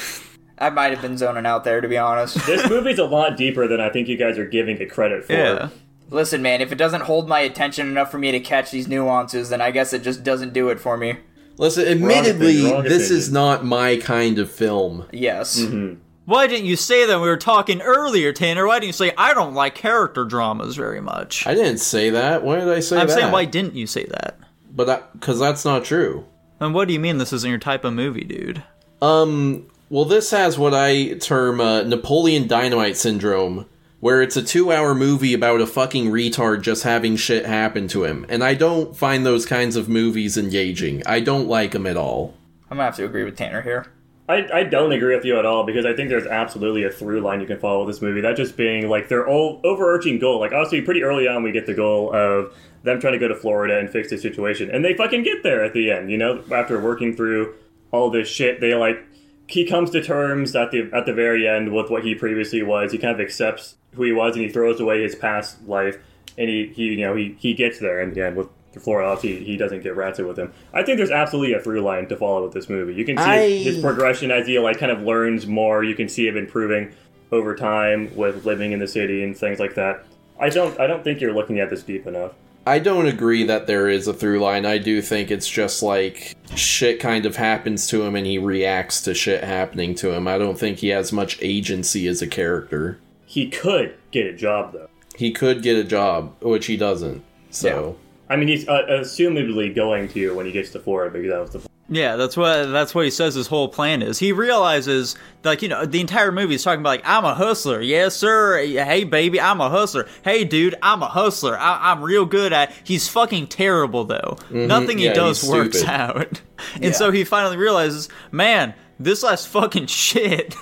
I might have been zoning out there, to be honest. This movie's a lot deeper than I think you guys are giving it credit for. Yeah. Listen, man, if it doesn't hold my attention enough for me to catch these nuances, then I guess it just doesn't do it for me. Listen, admittedly, wrong this opinion. is not my kind of film. Yes. Mm-hmm. Why didn't you say that when we were talking earlier, Tanner? Why didn't you say I don't like character dramas very much? I didn't say that. Why did I say that? I'm that? saying why didn't you say that? But because that's not true. And what do you mean this isn't your type of movie, dude? Um. Well, this has what I term uh, Napoleon Dynamite syndrome, where it's a two-hour movie about a fucking retard just having shit happen to him, and I don't find those kinds of movies engaging. I don't like them at all. I'm gonna have to agree with Tanner here. I, I don't agree with you at all because I think there's absolutely a through line you can follow with this movie. That just being like their o- overarching goal. Like obviously, pretty early on, we get the goal of them trying to go to Florida and fix the situation, and they fucking get there at the end. You know, after working through all this shit, they like he comes to terms at the at the very end with what he previously was. He kind of accepts who he was, and he throws away his past life, and he, he you know he he gets there in the end with. Florida, obviously, he doesn't get Ratso with him. I think there's absolutely a through line to follow with this movie. You can see I- his progression as he like kind of learns more. You can see him improving over time with living in the city and things like that. I don't I don't think you're looking at this deep enough. I don't agree that there is a through line. I do think it's just like shit kind of happens to him and he reacts to shit happening to him. I don't think he has much agency as a character. He could get a job though. He could get a job, which he doesn't. So, I mean, he's uh, assumably going to when he gets to Florida because that was the Yeah, that's what that's what he says his whole plan is. He realizes like, you know, the entire movie is talking about like I'm a hustler. Yes, sir. Hey baby, I'm a hustler. Hey dude, I'm a hustler. I- I'm real good at He's fucking terrible though. Nothing he Mm-hmm. Yeah, does works stupid. out. And so he finally realizes, man, this last fucking shit.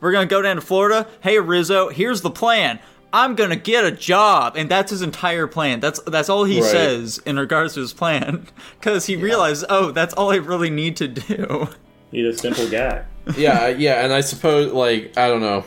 We're gonna go down to Florida. Hey Rizzo, here's the plan. I'm gonna get a job, and that's his entire plan. That's that's all he Right. says in regards to his plan, because he realized, oh, that's all I really need to do. he's a simple guy. yeah, yeah, and I suppose, like, I don't know.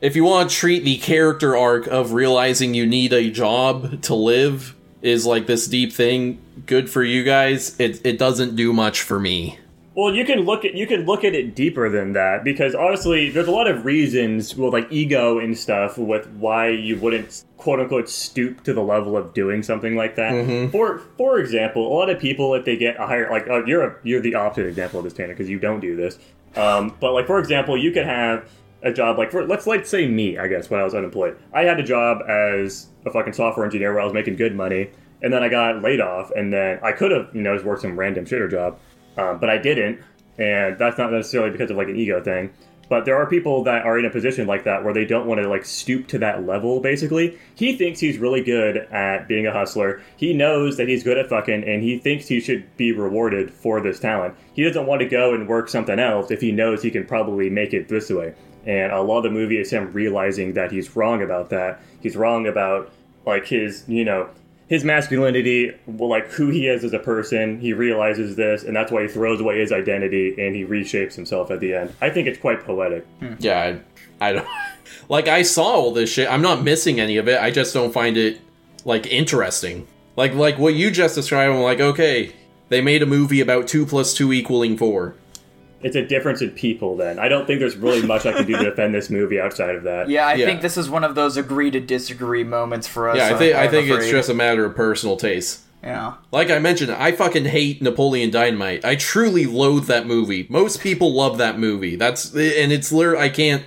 If you want to treat the character arc of realizing you need a job to live is like this deep thing, good for you guys. It, it doesn't do much for me. Well, you can look at you can look at it deeper than that because honestly, there's a lot of reasons with like ego and stuff with why you wouldn't quote unquote stoop to the level of doing something like that. For for example, a lot of people if they get a higher like uh, you're a, you're the opposite example of this Tanner because you don't do this. Um, but like for example, you could have a job like for let's like say me I guess when I was unemployed, I had a job as a fucking software engineer where I was making good money, and then I got laid off, and then I could have you know just worked some random shitter job um, but I didn't, and that's not necessarily because of like an ego thing. But there are people that are in a position like that where they don't want to like stoop to that level. Basically, he thinks he's really good at being a hustler. He knows that he's good at fucking, and he thinks he should be rewarded for this talent. He doesn't want to go and work something else if he knows he can probably make it this way. And a lot of the movie is him realizing that he's wrong about that. He's wrong about like his, you know, his masculinity, well, like who he is as a person. He realizes this, and that's why he throws away his identity and he reshapes himself at the end. I think it's quite poetic. Hmm. Yeah, I, I don't. Like, I saw all this shit. I'm not missing any of it. I just don't find it, like, interesting. Like, like what you just described, I'm like, okay, they made a movie about 2 plus 2 equaling 4. It's a difference in people. Then I don't think there's really much I can do to defend this movie outside of that. Yeah, I Yeah. think this is one of those agree to disagree moments for us. Yeah, I think I I'm think it's just a matter of personal taste. yeah. Like I mentioned, I fucking hate Napoleon Dynamite. I truly loathe that movie. Most people love that movie. That's and it's literally I can't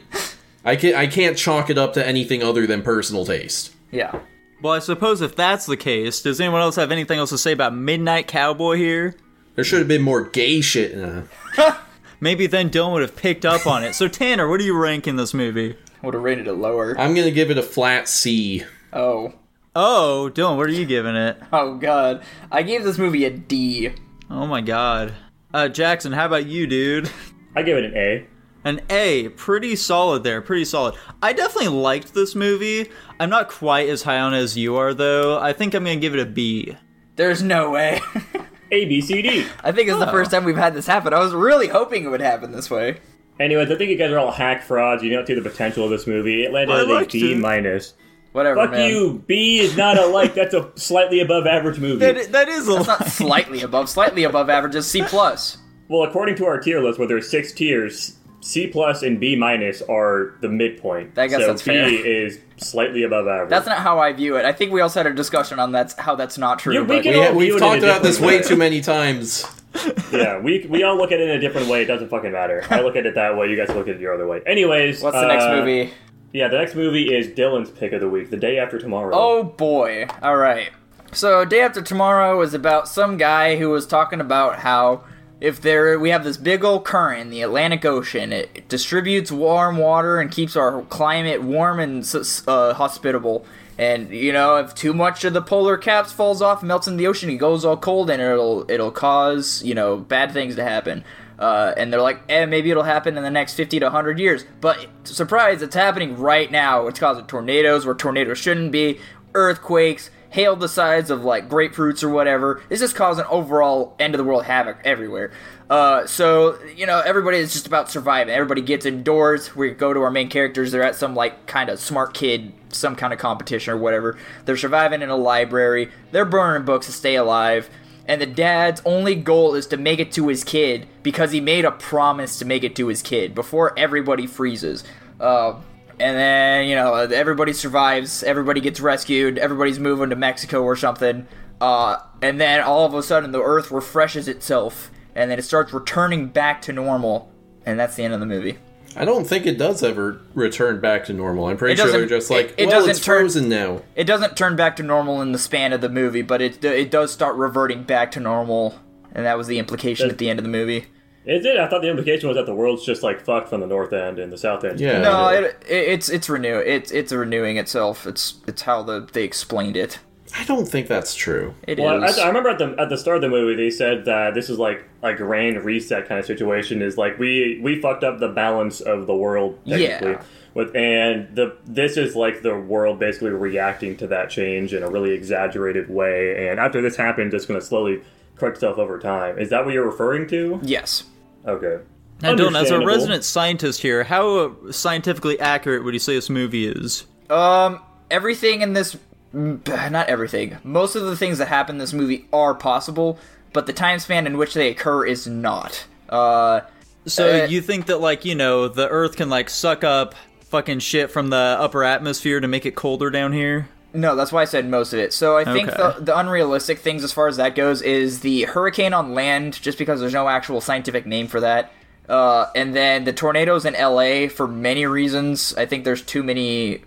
I can't I can't chalk it up to anything other than personal taste. Yeah. Well, I suppose if that's the case, does anyone else have anything else to say about Midnight Cowboy here? There should have been more gay shit. In it. Maybe then Dylan would have picked up on it. So Tanner, what do you rank in this movie? Would have rated it lower. I'm gonna give it a flat C. Oh. Oh, Dylan, what are you giving it? Oh god. I gave this movie a D. Oh my god. Uh, Jackson, how about you, dude? I give it an A. An A, pretty solid there, pretty solid. I definitely liked this movie. I'm not quite as high on it as you are, though. I think I'm gonna give it a B. There's no way. A B C D. I think it's the Oh. first time we've had this happen. I was really hoping it would happen this way. Anyways, I think you guys are all hack frauds. You don't see the potential of this movie. It landed I at a B it. minus. Whatever, Fuck man. you. B is not a like. That's a slightly above average movie. That, that is a It's not slightly above, slightly above average is C plus. Well, according to our tier list, where there's six tiers, C plus and B minus are the midpoint. I guess so that's B fair. is slightly above average. That's not how I view it. I think we also had a discussion on that's how that's not true. You- we but- can- We all ha- view we've talked about this way way. too many times. yeah, we we all look at it in a different way. It doesn't fucking matter. I look at it that way. You guys look at it your other way. Anyways, What's the next uh, movie? Yeah, the next movie is Dylan's pick of the week, The Day After Tomorrow. Oh boy. All right. So, Day After Tomorrow is about some guy who was talking about how if there we have this big old current in the Atlantic Ocean, it distributes warm water and keeps our climate warm and uh, hospitable. And you know, if too much of the polar caps falls off, melts in the ocean, it goes all cold, and it'll it'll cause you know bad things to happen. Uh, and they're like, eh, maybe it'll happen in the next 50 to 100 years. But surprise, it's happening right now. It's causing tornadoes where tornadoes shouldn't be, earthquakes, hail the size of like grapefruits or whatever. This is causing overall end of the world havoc everywhere. Uh, so you know everybody is just about surviving. Everybody gets indoors. We go to our main characters. They're at some like kind of smart kid, some kind of competition or whatever. They're surviving in a library. They're burning books to stay alive. And the dad's only goal is to make it to his kid because he made a promise to make it to his kid before everybody freezes. Uh, and then you know everybody survives everybody gets rescued everybody's moving to mexico or something uh, and then all of a sudden the earth refreshes itself and then it starts returning back to normal and that's the end of the movie I don't think it does ever return back to normal. I'm pretty sure they're doesn't- just like, it- it well, doesn't it's turn- frozen now. it doesn't turn back to normal in the span of the movie but it, it does start reverting back to normal and that was the implication at the end of the movie Is it? I thought the implication was that the world's just like fucked from the north end and the south end. Yeah. no it, it, it's it's renew it's it's renewing itself it's it's how the they explained it I don't think that's true. It is. Well, I, I remember at the at the start of the movie, they said that this is like a grand reset kind of situation. Is like we we fucked up the balance of the world technically. Yeah. With and the this is like the world basically reacting to that change in a really exaggerated way. And after this happens, it's going to slowly correct itself over time. Is that what you're referring to? yes Okay. Now, Dylan, as a resident scientist here, how scientifically accurate would you say this movie is? Um, everything in this, mm, not everything. Most of the things that happen in this movie are possible, but the time span in which they occur is not. Uh, So Uh, you think that, like, you know, the Earth can like suck up fucking shit from the upper atmosphere to make it colder down here? No, that's why I said most of it. So I think Okay. the, the unrealistic things as far as that goes is the hurricane on land, just because there's no actual scientific name for that. Uh, and then the tornadoes in LA for many reasons. I think there's too many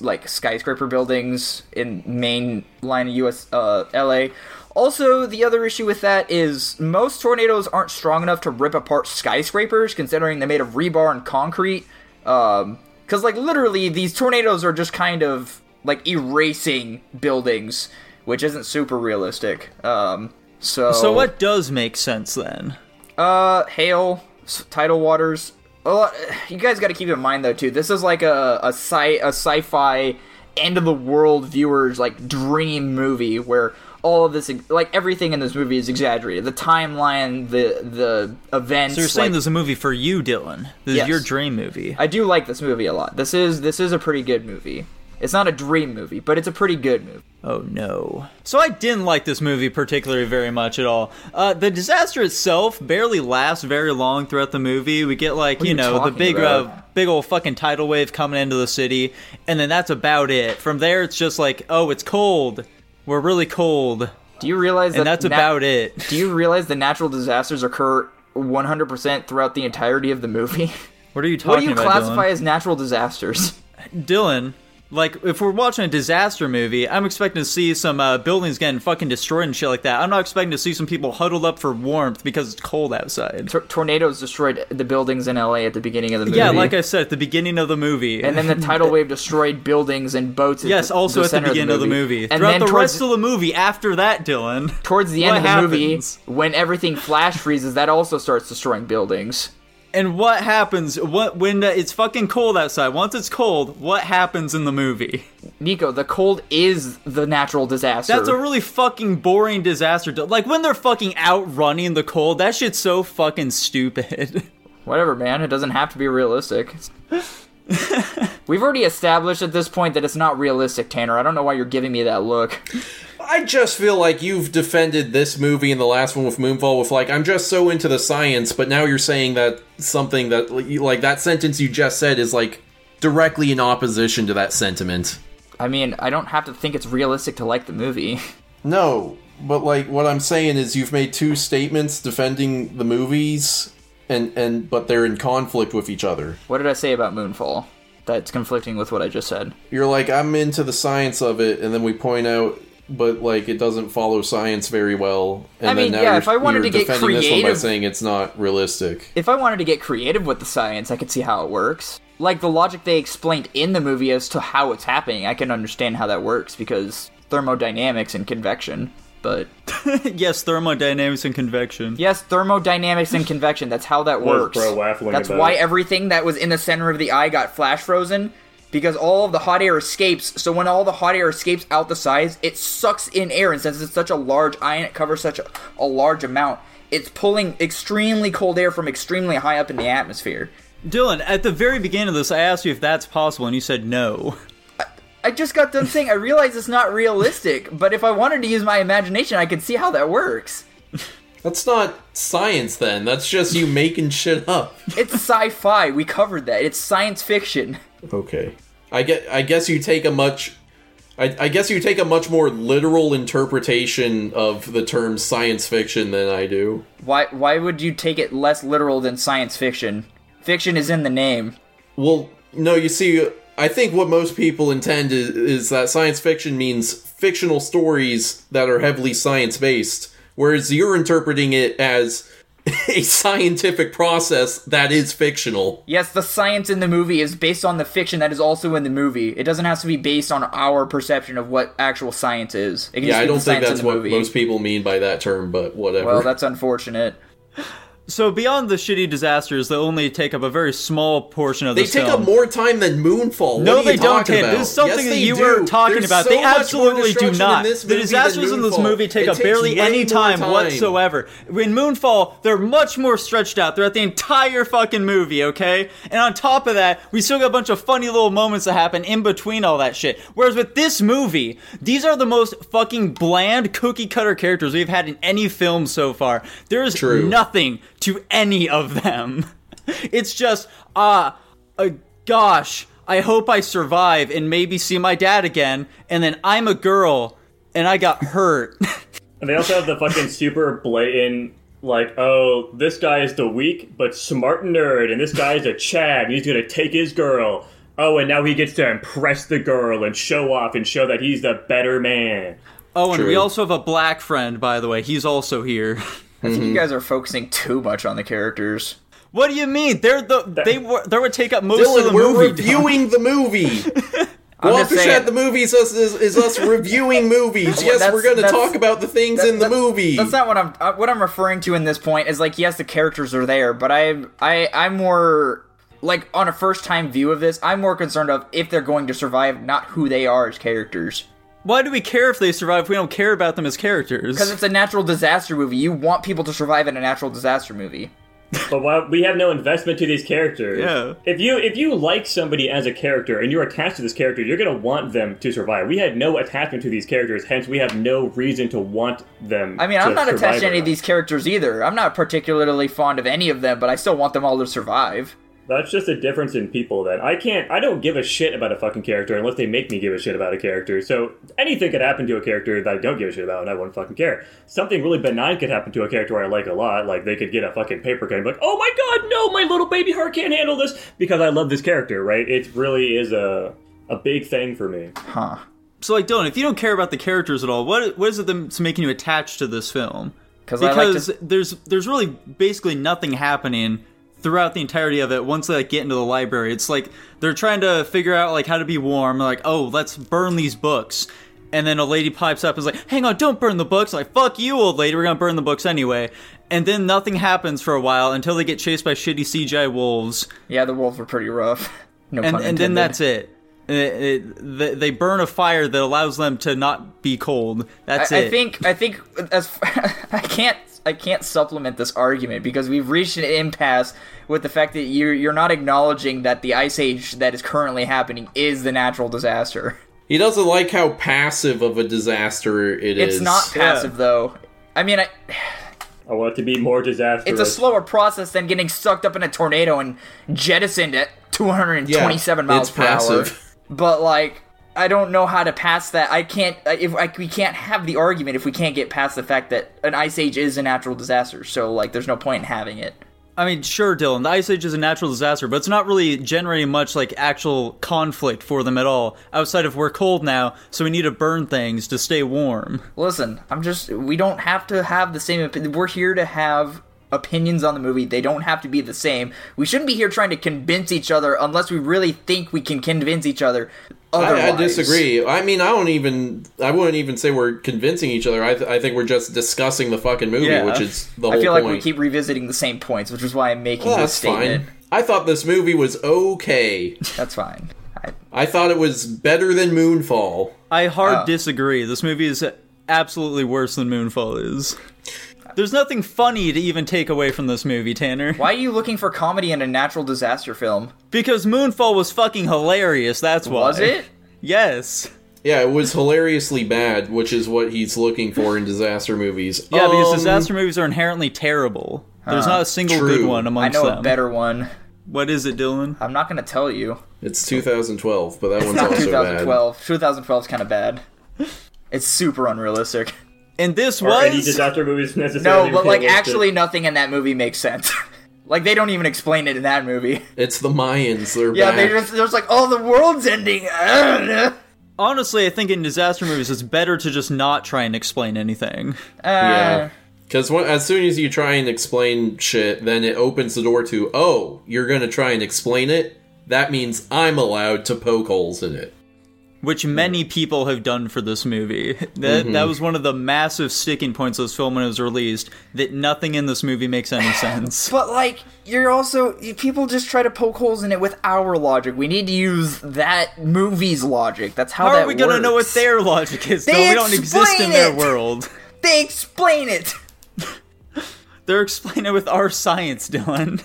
like skyscraper buildings in main line of US uh, LA. Also, the other issue with that is most tornadoes aren't strong enough to rip apart skyscrapers, considering they're made of rebar and concrete. Um, because like literally, these tornadoes are just kind of like erasing buildings, which isn't super realistic. Um, so So what does make sense then? uh, hail, tidal waters. Well, you guys got to keep in mind though too. This is like a a sci a sci-fi end of the world viewers like dream movie where all of this like everything in this movie is exaggerated. The timeline, the the events. So you're saying like- this is a movie for you, Dylan. This Yes. is your dream movie. I do like this movie a lot. This is this is a pretty good movie. It's not a dream movie, but it's a pretty good movie. Oh no. So I didn't like this movie particularly very much at all. Uh, the disaster itself barely lasts very long throughout the movie. We get like, you you know, the big uh, big old fucking tidal wave coming into the city, and then that's about it. From there it's just like, oh, it's cold. We're really cold. Do you realize that And that's about it. Do you realize the natural disasters occur 100% throughout the entirety of the movie? What are you talking about? what do you about, classify Dylan? as natural disasters? Dylan, like if we're watching a disaster movie, I'm expecting to see some uh, buildings getting fucking destroyed and shit like that. I'm not expecting to see some people huddled up for warmth because it's cold outside. Tor- tornadoes destroyed the buildings in LA at the beginning of the movie. Yeah, like I said at the beginning of the movie. and then the tidal wave destroyed buildings and boats. At yes, the, also the at the beginning of the movie. And Throughout then the rest of the movie after that, Dylan. towards the end of the happens? movie, when everything flash freezes, that also starts destroying buildings. And what happens what when uh, it's fucking cold outside? Once it's cold, what happens in the movie? Nico, the cold is the natural disaster. That's a really fucking boring disaster. Like when they're fucking outrunning the cold, that shit's so fucking stupid. Whatever, man. It doesn't have to be realistic. We've already established at this point that it's not realistic, Tanner. I don't know why you're giving me that look. I just feel like you've defended this movie and the last one with Moonfall with like I'm just so into the science, but now you're saying that something that like that sentence you just said is like directly in opposition to that sentiment. I mean, I don't have to think it's realistic to like the movie. No, but like what I'm saying is you've made two statements defending the movies and and but they're in conflict with each other. What did I say about Moonfall? That's conflicting with what I just said. You're like I'm into the science of it and then we point out but like it doesn't follow science very well. And I mean, then now yeah, you're, if I wanted to get defending this one by saying it's not realistic. If I wanted to get creative with the science, I could see how it works. Like the logic they explained in the movie as to how it's happening, I can understand how that works because thermodynamics and convection. But yes, thermodynamics and convection. yes, thermodynamics and convection, that's how that works. bro That's about? why everything that was in the center of the eye got flash frozen because all of the hot air escapes. So when all the hot air escapes out the sides, it sucks in air, and since it's such a large eye and it covers such a, a large amount, it's pulling extremely cold air from extremely high up in the atmosphere. Dylan, at the very beginning of this, I asked you if that's possible, and you said no. I just got done saying I realize it's not realistic, but if I wanted to use my imagination, I could see how that works. That's not science then. That's just you making shit up. It's sci-fi. We covered that. It's science fiction. Okay. I get I guess you take a much I, I guess you take a much more literal interpretation of the term science fiction than I do. Why why would you take it less literal than science fiction? Fiction is in the name. Well, no, you see, I think what most people intend is, is that science fiction means fictional stories that are heavily science based, whereas you're interpreting it as a scientific process that is fictional. Yes, the science in the movie is based on the fiction that is also in the movie. It doesn't have to be based on our perception of what actual science is. It can Yeah, just I don't think that's what movie. most people mean by that term, but whatever. Well, that's unfortunate. So beyond the shitty disasters that only take up a very small portion of the They take film, up more time than Moonfall. No, what are they don't, Ted. This is something Yes, that you do. were talking There's about. so they absolutely do not. The disasters in this movie take It up barely any time, time. whatsoever. In Moonfall, they're much more stretched out throughout the entire fucking movie, okay? And on top of that, we still got a bunch of funny little moments that happen in between all that shit. Whereas with this movie, these are the most fucking bland cookie cutter characters we've had in any film so far. There is True. nothing to any of them. It's just, ah, uh, gosh, I hope I survive and maybe see my dad again. And then I'm a girl and I got hurt. And they also have the fucking super blatant, like, oh, this guy is the weak but smart nerd, and this guy is a Chad, and he's gonna take his girl. Oh, and now he gets to impress the girl and show off and show that he's the better man. oh, and we also have a black friend, by the way. He's also here. I think you guys are focusing too much on the characters. What do you mean? They're the they were they would take up most of the Dylan, we're movie. reviewing the movie. I'm just the movies is, is, is us reviewing movies. Yes, that's- we're going to talk about the things That- in the that- movie. That's not what I'm. Uh, what I'm referring to in this point is like, yes, the characters are there, but I, I, I'm more like on a first time view of this. I'm more concerned of if they're going to survive, not who they are as characters. Why do we care if they survive if we don't care about them as characters? Because it's a natural disaster movie. You want people to survive in a natural disaster movie. But why, we have no investment to these characters. Yeah. If you if you like somebody as a character and you're attached to this character, you're gonna want them to survive. We had no attachment to these characters, hence we have no reason to want them. I mean, to I'm not attached to any of these characters either. I'm not particularly fond of any of them, but I still want them all to survive. That's just a difference in people. Then I can't. I don't give a shit about a fucking character unless they make me give a shit about a character. So anything could happen to a character that I don't give a shit about, and I wouldn't fucking care. Something really benign could happen to a character I like a lot. Like they could get a fucking paper cut and be like, "Oh my god, no, my little baby heart can't handle this," because I love this character. Right? It really is a a big thing for me. Huh. so like Dylan, if you don't care about the characters at all, what what is it that's making you attached to this film? Because like Because to, there's there's really basically nothing happening throughout the entirety of it once they like get into the library. It's like they're trying to figure out like how to be warm. Like, oh, let's burn these books. And then a lady pipes up and is like, hang on, don't burn the books. Like, fuck you, old lady, we're gonna burn the books anyway. And then nothing happens for a while until they get chased by shitty CGI wolves. yeah, the wolves were pretty rough. No And, and then that's it. It- it- they- burn a fire that allows them to not be cold. That's I, it. I think I think as I can't I can't supplement this argument because we've reached an impasse with the fact that you're you're not acknowledging that the ice age that is currently happening is the natural disaster. He doesn't like how passive of a disaster it is. It's not passive though. I mean, I, I want it to be more disastrous. it's a slower process than getting sucked up in a tornado and jettisoned at 227 Yeah, miles it's per passive. hour. But like, I don't know how to pass that. I can't. If I, we can't have the argument if we can't get past the fact that an ice age is a natural disaster. So like, there's no point in having it. I mean, sure, Dylan, the Ice Age is a natural disaster, but it's not really generating much like actual conflict for them at all, outside of we're cold now, so we need to burn things to stay warm. Listen, I'm just. We don't have to have the same. Opinion. We're here to have opinions on the movie. They don't have to be the same. We shouldn't be here trying to convince each other unless we really think we can convince each other. I, Otherwise. I disagree. I mean, I don't even. I wouldn't even say we're convincing each other. I, th- I think we're just discussing the fucking movie, Yeah. which is the I whole I feel like point. we keep revisiting the same points, which is why I'm making well, this that's statement. fine. I thought this movie was okay. That's fine. I, I thought it was better than Moonfall. I hard Oh. disagree. This movie is absolutely worse than Moonfall is. There's nothing funny to even take away from this movie, Tanner. why are you looking for comedy in a natural disaster film? Because Moonfall was fucking hilarious, that's why. Was it? Yes. Yeah, it was hilariously bad, which is what he's looking for in disaster movies. Yeah, because Um, disaster movies are inherently terrible. There's not a single True. good one I amongst know them. a better one. What is it, Dylan? I'm not going to tell you. It's 2012, but that one's Not also 2012. 2012 is kind of bad. It's super unrealistic. And this Are any was disaster movies necessarily No, but like realistic? actually nothing in that movie makes sense. like they don't even explain it in that movie. It's the Mayans. They're Yeah, back. they just there's like, oh, the world's ending. Uh, honestly, I think in disaster movies it's better to just not try and explain anything. Yeah. Because as soon as you try and explain shit, then it opens the door to, oh, you're going to try and explain it? That means I'm allowed to poke holes in it. Which many people have done for this movie. That Mm-hmm. that was one of the massive sticking points of this film when it was released. That nothing in this movie makes any sense. But like, you're also people just try to poke holes in it with our logic. We need to use that movie's logic. That's how, How that are we gonna know what their logic is? They though? we don't exist in explain their world. They explain it. They're explaining it with our science, Dylan.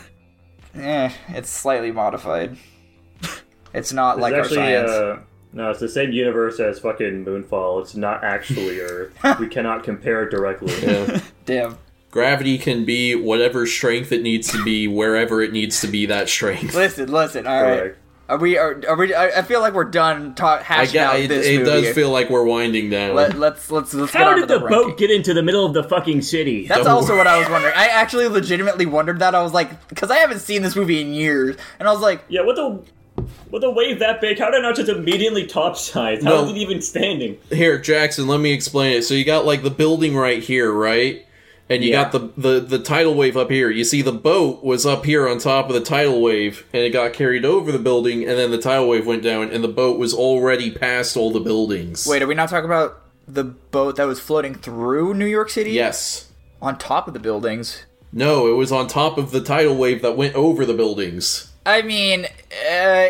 Eh, it's slightly modified. It's not It's like our science. uh, no, it's the same universe as fucking Moonfall. It's not actually Earth. we cannot compare it directly. Yeah. Damn. Gravity can be whatever strength it needs to be, wherever it needs to be that strength. Listen, listen. All right. Correct. Are we? Are, are we? I I feel like we're done ta- I hashing get, out it, this it movie. does feel like we're winding down. Let, let's let's let's How on did the, the, boat get into the middle of the fucking city? That's Don't also worry. what I was wondering. I actually legitimately wondered that. I was like, because I haven't seen this movie in years, and I was like, yeah, what the. With a wave that big, how did it not just immediately topsize? How No. is it even standing? Here, Jackson, let me explain it. So you got like the building right here, right? And you Yeah. got the, the the tidal wave up here. You see the boat was up here on top of the tidal wave and it got carried over the building and then the tidal wave went down and the boat was already past all the buildings. wait, are we not talking about the boat that was floating through New York City? Yes. On top of the buildings. No, it was on top of the tidal wave that went over the buildings. I mean, uh,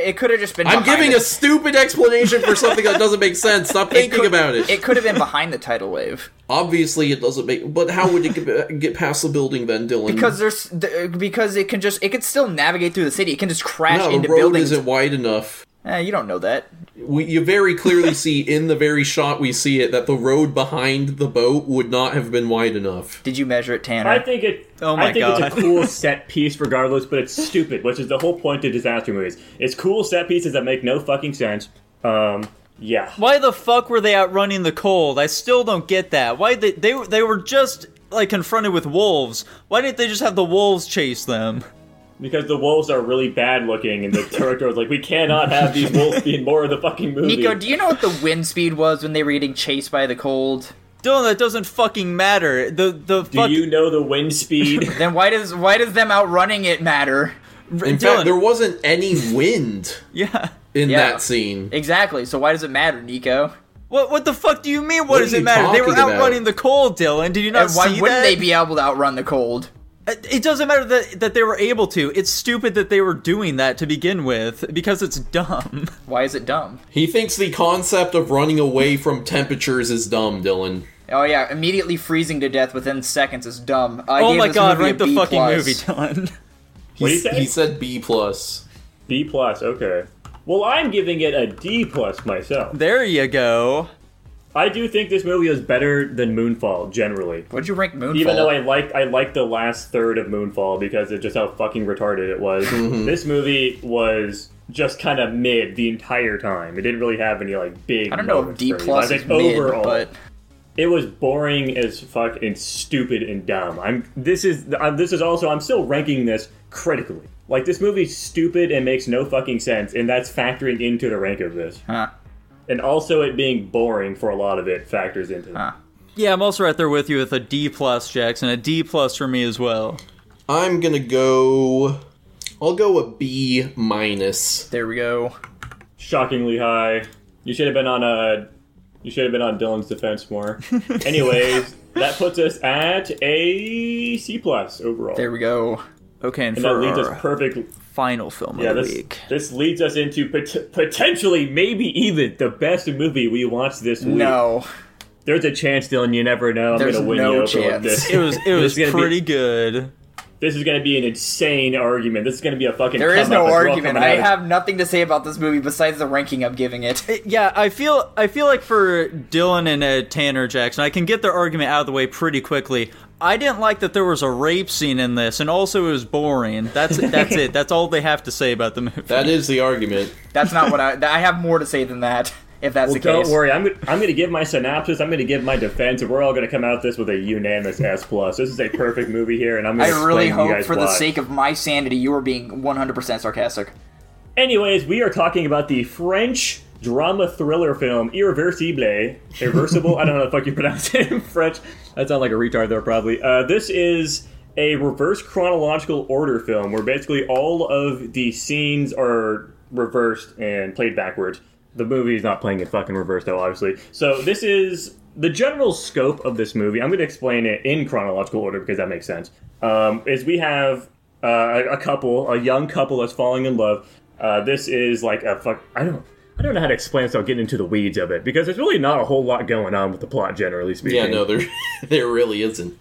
it could have just been. I'm giving the- a stupid explanation for something that doesn't make sense. Stop thinking could- about it. It could have been behind the tidal wave Obviously, it doesn't make. But how would it get, get past the building then, Dylan? because there's because it can just it can still navigate through the city. It can just crash no, into road buildings. isn't wide enough. Eh, you don't know that. We, you very clearly see in the very shot we see it that the road behind the boat would not have been wide enough. Did you measure it, Tanner? I think it. Oh my I think God. it's a cool set piece, regardless, but it's stupid, which is the whole point of disaster movies. It's cool set pieces that make no fucking sense. Um, yeah. Why the fuck were they outrunning the cold? I still don't get that. Why they they they were just like confronted with wolves. Why didn't they just have the wolves chase them? Because the wolves are really bad looking, and the director was like, "We cannot have these wolves be in more of the fucking movie." Nico, do you know what the wind speed was when they were getting chased by the cold? Dylan, that doesn't fucking matter. The the Do fuck you know the wind speed? Then why does why does them outrunning it matter? In Dylan, fact, there wasn't any wind yeah. in Yeah. that scene. Exactly. So why does it matter, Nico? What what the fuck do you mean? What, What does it matter? They were talking about? outrunning the cold, Dylan. Did you not And why see wouldn't that? they be able to outrun the cold? It it doesn't matter that that they were able to. It's stupid that they were doing that to begin with because it's dumb. Why is it dumb? He thinks the concept of running away from temperatures is dumb, Dylan. Oh yeah, immediately freezing to death within seconds is dumb. I Oh gave my this god, movie a rank the B fucking plus. movie, Dylan. What do you He's- say? He said B plus. B plus. Okay. Well, I'm giving it a D plus myself. there you go. I do think this movie is better than Moonfall generally. What'd you rank Moonfall? Even though I liked I liked the last third of Moonfall because of just how fucking retarded it was. Mm-hmm. this movie was just kind of mid the entire time. It didn't really have any like big. I don't know if D plus is mid, overall, but it was boring as fuck and stupid and dumb. I'm this is I'm, this is also I'm still ranking this critically. Like this movie's stupid and makes no fucking sense, and that's factoring into the rank of this. huh, And also, it being boring for a lot of it factors into it. huh. Yeah, I'm also right there with you with a D plus, Jackson. A D plus for me as well. I'm gonna go. I'll go a B minus. There we go. shockingly high. You should have been on a. You should have been on Dylan's defense more. Anyways, that puts us at a C plus overall. There we go. Okay, and, and that for leads our us perfect. Final film Yeah, of the this week. this leads us into pot- potentially, maybe even the best movie we watched this week. No, There's a chance, Dylan. You never know. I'm There's gonna win no you over chance. with this. It was it was is gonna be- pretty good. This is gonna be an insane argument. This is gonna be a fucking. there is no up as we're all argument. coming I out of- have nothing to say about this movie besides the ranking I'm giving it. Yeah, I feel I feel like for Dylan and uh, Tanner Jackson, I can get their argument out of the way pretty quickly. I didn't like that there was a rape scene in this, and also it was boring. That's that's it. That's all they have to say about the movie. That is the argument. That's not what I. I have more to say than that. If that's Well, the case. don't worry. I'm gonna, I'm going to give my synopsis. I'm going to give my defense, and we're all going to come out of this with a unanimous S plus. This is a perfect movie here, and I'm going I to really you hope, guys for the sake of my sanity, you are being 100% sarcastic. Anyways, we are talking about the French drama thriller film Irreversible. Irreversible? I don't know how the fuck you pronounce it in French. That sounds like a retard there, probably. Uh, this is a reverse chronological order film where basically all of the scenes are reversed and played backwards. The movie is not playing in fucking reverse, though, obviously. So this is the general scope of this movie. I'm going to explain it in chronological order because that makes sense. Um, is we have uh, a, couple, a young couple that's falling in love. Uh, this is like a fuck. I don't. I don't know how to explain this without getting into the weeds of it because there's really not a whole lot going on with the plot, generally speaking. Yeah, no, there there really isn't.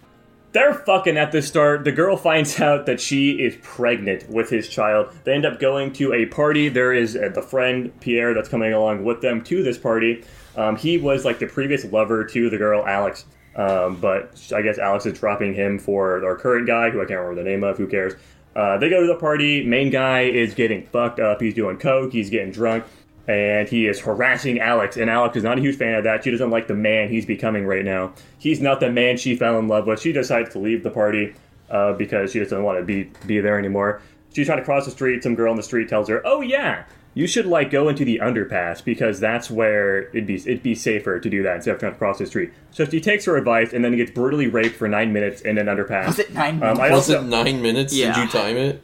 They're fucking at the start. The girl finds out that she is pregnant with his child. They end up going to a party. There is uh, the friend Pierre that's coming along with them to this party. Um, he was like the previous lover to the girl Alex, um, but I guess Alex is dropping him for our current guy, who I can't remember the name of. Who cares? Uh, they go to the party. Main guy is getting fucked up. He's doing coke. He's getting drunk. And he is harassing Alex, and Alex is not a huge fan of that. She doesn't like the man he's becoming right now. He's not the man she fell in love with. She decides to leave the party uh, because she doesn't want to be be there anymore. She's trying to cross the street. Some girl on the street tells her, "Oh yeah, you should like go into the underpass because that's where it'd be it'd be safer to do that instead of trying to cross the street." So she takes her advice and then gets brutally raped for nine minutes in an underpass. Was it nine Um, Was also, it nine minutes? Yeah. Did you time it?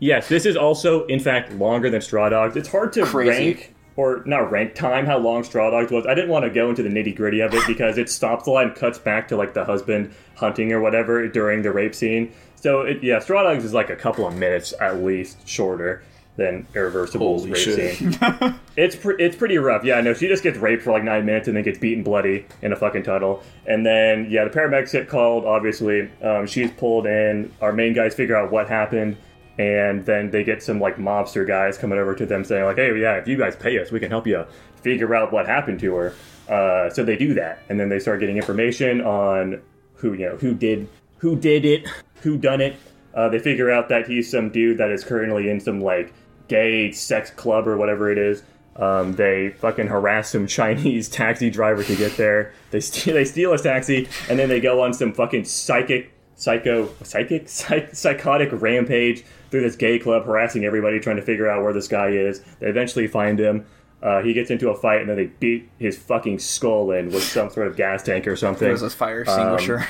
Yes, this is also, in fact, longer than Straw Dogs. It's hard to Crazy. rank, or not rank, time how long Straw Dogs was. I didn't want to go into the nitty gritty of it because it stops a lot and cuts back to like the husband hunting or whatever during the rape scene. So, it, yeah, Straw Dogs is like a couple of minutes at least shorter than Irreversible's Holy rape shit. scene. It's pre- it's pretty rough. Yeah, no, she just gets raped for like nine minutes and then gets beaten bloody in a fucking tunnel. And then yeah, the paramedics get called. Obviously, um, she's pulled in. Our main guys figure out what happened, and then they get some like mobster guys coming over to them saying like, "Hey, yeah, if you guys pay us, we can help you figure out what happened to her." Uh, so they do that, and then they start getting information on who you know who did who did it, who done it. Uh, they figure out that he's some dude that is currently in some like gay sex club or whatever it is. Um, they fucking harass some Chinese taxi driver to get there. They steal, they steal his taxi, and then they go on some fucking psychic, psycho, psychic, psych, psychotic rampage through this gay club, harassing everybody, trying to figure out where this guy is. They eventually find him. Uh, he gets into a fight, and then they beat his fucking skull in with some sort of gas tank or something. There's this fire extinguisher.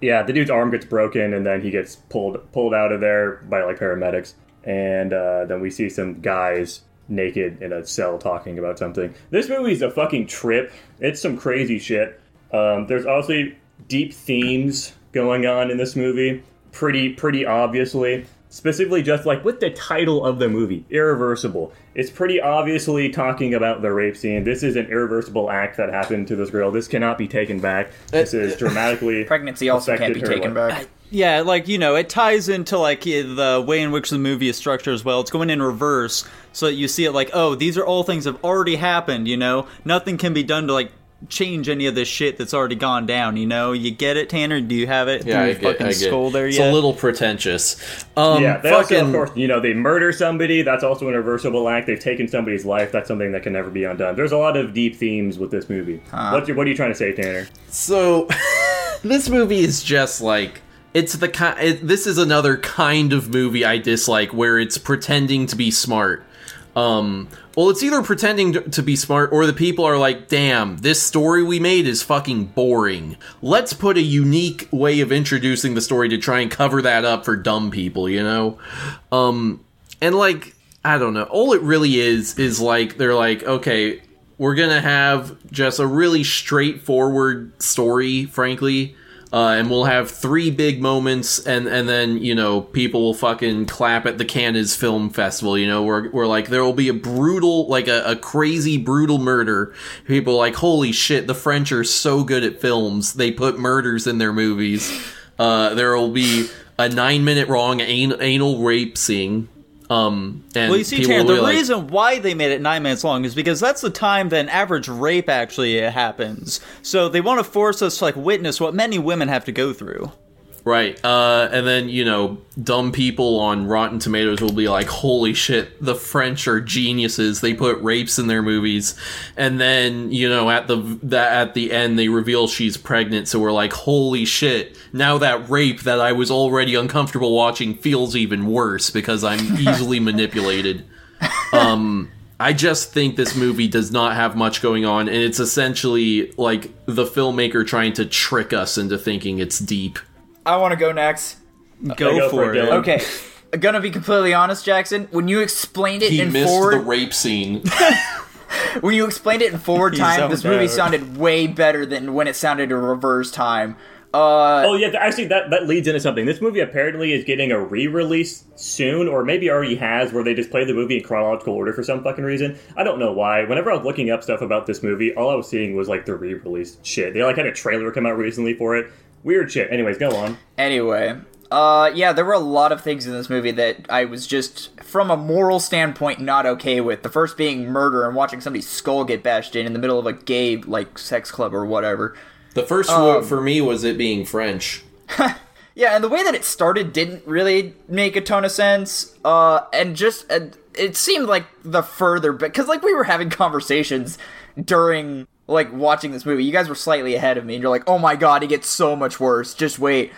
Yeah, the dude's arm gets broken, and then he gets pulled pulled out of there by like paramedics, and uh, then we see some guys naked in a cell talking about something. This movie's a fucking trip. It's some crazy shit. Um, there's obviously deep themes going on in this movie, pretty pretty obviously. specifically just like with the title of the movie, Irreversible. It's pretty obviously talking about the rape scene. This is an irreversible act that happened to this girl. This cannot be taken back. This is dramatically Pregnancy also can't be taken life. back. Yeah, like you know, it ties into like the way in which the movie is structured as well. It's going in reverse, so that you see it like, oh, these are all things that have already happened. You know, nothing can be done to like change any of this shit that's already gone down. You know, you get it, Tanner? Do you have it? Yeah, through I get, fucking I get. skull there it's a little pretentious. Um, Yeah, they fucking, also, of course, you know, they murder somebody. That's also an irreversible act. They've taken somebody's life. That's something that can never be undone. There's a lot of deep themes with this movie. What's your, what are you trying to say, Tanner? So, this movie is just like it's the kind. It, this is another kind of movie I dislike, where it's pretending to be smart. Um, well, it's either pretending to, be smart, or the people are like, "Damn, this story we made is fucking boring. Let's put a unique way of introducing the story to try and cover that up for dumb people." You know, um, and like I don't know. All it really is is like they're like, okay, we're gonna have just a really straightforward story, frankly. Uh, and we'll have three big moments, and, and then you know people will fucking clap at the Cannes Film Festival. You know, where where like there will be a brutal, like a, a crazy brutal murder. People like, holy shit, the French are so good at films. They put murders in their movies. Uh, there will be a nine minute an- anal rape scene. Um, and Well, you see, Tanner, the like, reason why they made it nine minutes long is because that's the time that an average rape actually happens. So they want to force us to like witness what many women have to go through. Right. Uh, and then, you know, dumb people on Rotten Tomatoes will be like, holy shit, the French are geniuses. They put rapes in their movies. And then, you know, at the, that at the end, they reveal she's pregnant. So we're like, holy shit. Now that rape that I was already uncomfortable watching feels even worse because I'm easily manipulated. Um, I just think this movie does not have much going on. And it's essentially like the filmmaker trying to trick us into thinking it's deep. I want to go next. Go, go for, for it. it, Dylan. Okay. Gonna be completely honest, Jackson. When you explained it he in missed forward, the rape scene. when you explained it in forward time, this movie out. sounded way better than when it sounded in reverse time. Uh, Oh yeah, actually that that leads into something. This movie apparently is getting a re-release soon, or maybe already has, where they just play the movie in chronological order for some fucking reason. I don't know why. Whenever I was looking up stuff about this movie, all I was seeing was like the re-release shit. They like had a trailer come out recently for it. Weird shit. Anyways, go on. Anyway, uh, yeah, there were a lot of things in this movie that I was just, from a moral standpoint, not okay with. The first being murder and watching somebody's skull get bashed in in the middle of a gay, like, sex club or whatever. The first one for me was it being French. Yeah, and the way that it started didn't really make a ton of sense. Uh, and just, uh, it seemed like the further, because, like, we were having conversations during, like, watching this movie. You guys were slightly ahead of me, and you're like, oh my god, it gets so much worse. Just wait.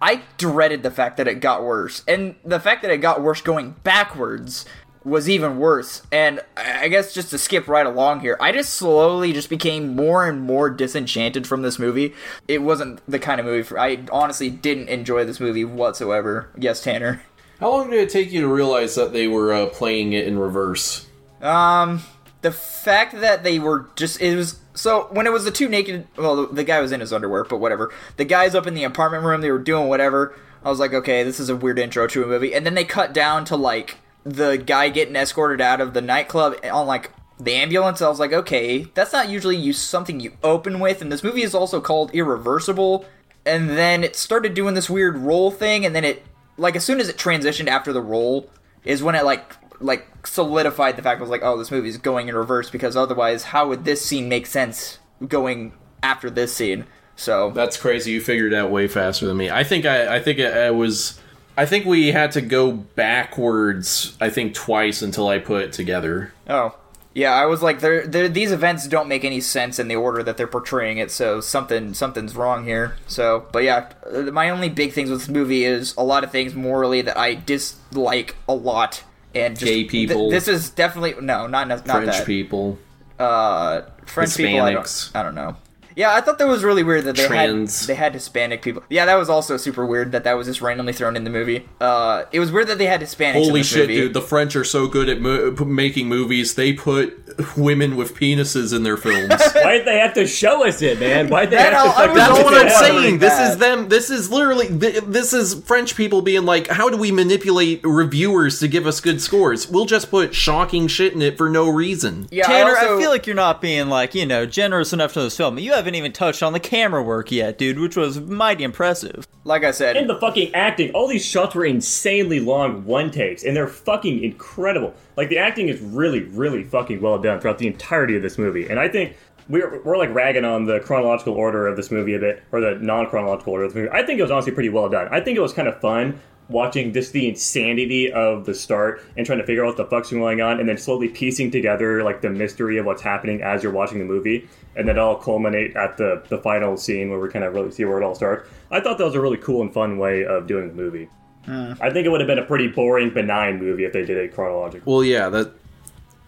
I dreaded the fact that it got worse. And the fact that it got worse going backwards was even worse. And I guess just to skip right along here, I just slowly just became more and more disenchanted from this movie. It wasn't the kind of movie for I honestly didn't enjoy this movie whatsoever. Yes, Tanner. How long did it take you to realize that they were uh, playing it in reverse? Um the fact that they were just it was so when it was the two naked well the, guy was in his underwear but whatever. The guys up in the apartment room they were doing whatever. I was like okay this is a weird intro to a movie. And then they cut down to like the guy getting escorted out of the nightclub on like the ambulance. I was like okay that's not usually you something you open with. And this movie is also called irreversible. And then it started doing this weird roll thing. And then it like as soon as it transitioned after the roll is when it like like solidified the fact I was like, oh, this movie's going in reverse because otherwise, how would this scene make sense going after this scene? So That's crazy. You figured it out way faster than me. I think I, I think it, was. I think we had to go backwards. I think twice until I put it together. oh yeah, I was like, there, there, these events don't make any sense in the order that they're portraying it. So something something's wrong here. So, but yeah, uh, my only big things with this movie is a lot of things morally that I dislike a lot. And just, Gay people. th- this is definitely no, not not French that. people. uh French people I don't, Hispanics. I don't know. Yeah, I thought that was really weird that they Trans. had they had Hispanic people. Yeah, that was also super weird that that was just randomly thrown in the movie. Uh, it was weird that they had Hispanics. Holy this shit, movie. dude! The French are so good at mo- making movies. They put women with penises in their films. Why'd they have to show us it, man? Why'd they That have to I That's what I'm out? saying. This is them. This is literally. This is French people being like, "How do we manipulate reviewers to give us good scores? We'll just put shocking shit in it for no reason." yeah, Tanner, I, also- feel like you're not being like you know generous enough to this film. You haven't even touched on the camera work yet, dude, which was mighty impressive. like I said, And the fucking acting. All these shots were insanely long one takes, and they're fucking incredible. Like the acting is really, really fucking well done throughout the entirety of this movie. And I think we're we're like ragging on the chronological order of this movie a bit, or the non chronological order of the movie. I think it was honestly pretty well done. I think it was kind of fun watching just the insanity of the start and trying to figure out what the fuck's going on, and then slowly piecing together like the mystery of what's happening as you're watching the movie, and then all culminate at the the final scene where we kind of really see where it all starts. I thought that was a really cool and fun way of doing the movie. I think it would have been a pretty boring, benign movie if they did it chronologically. Well, yeah, that.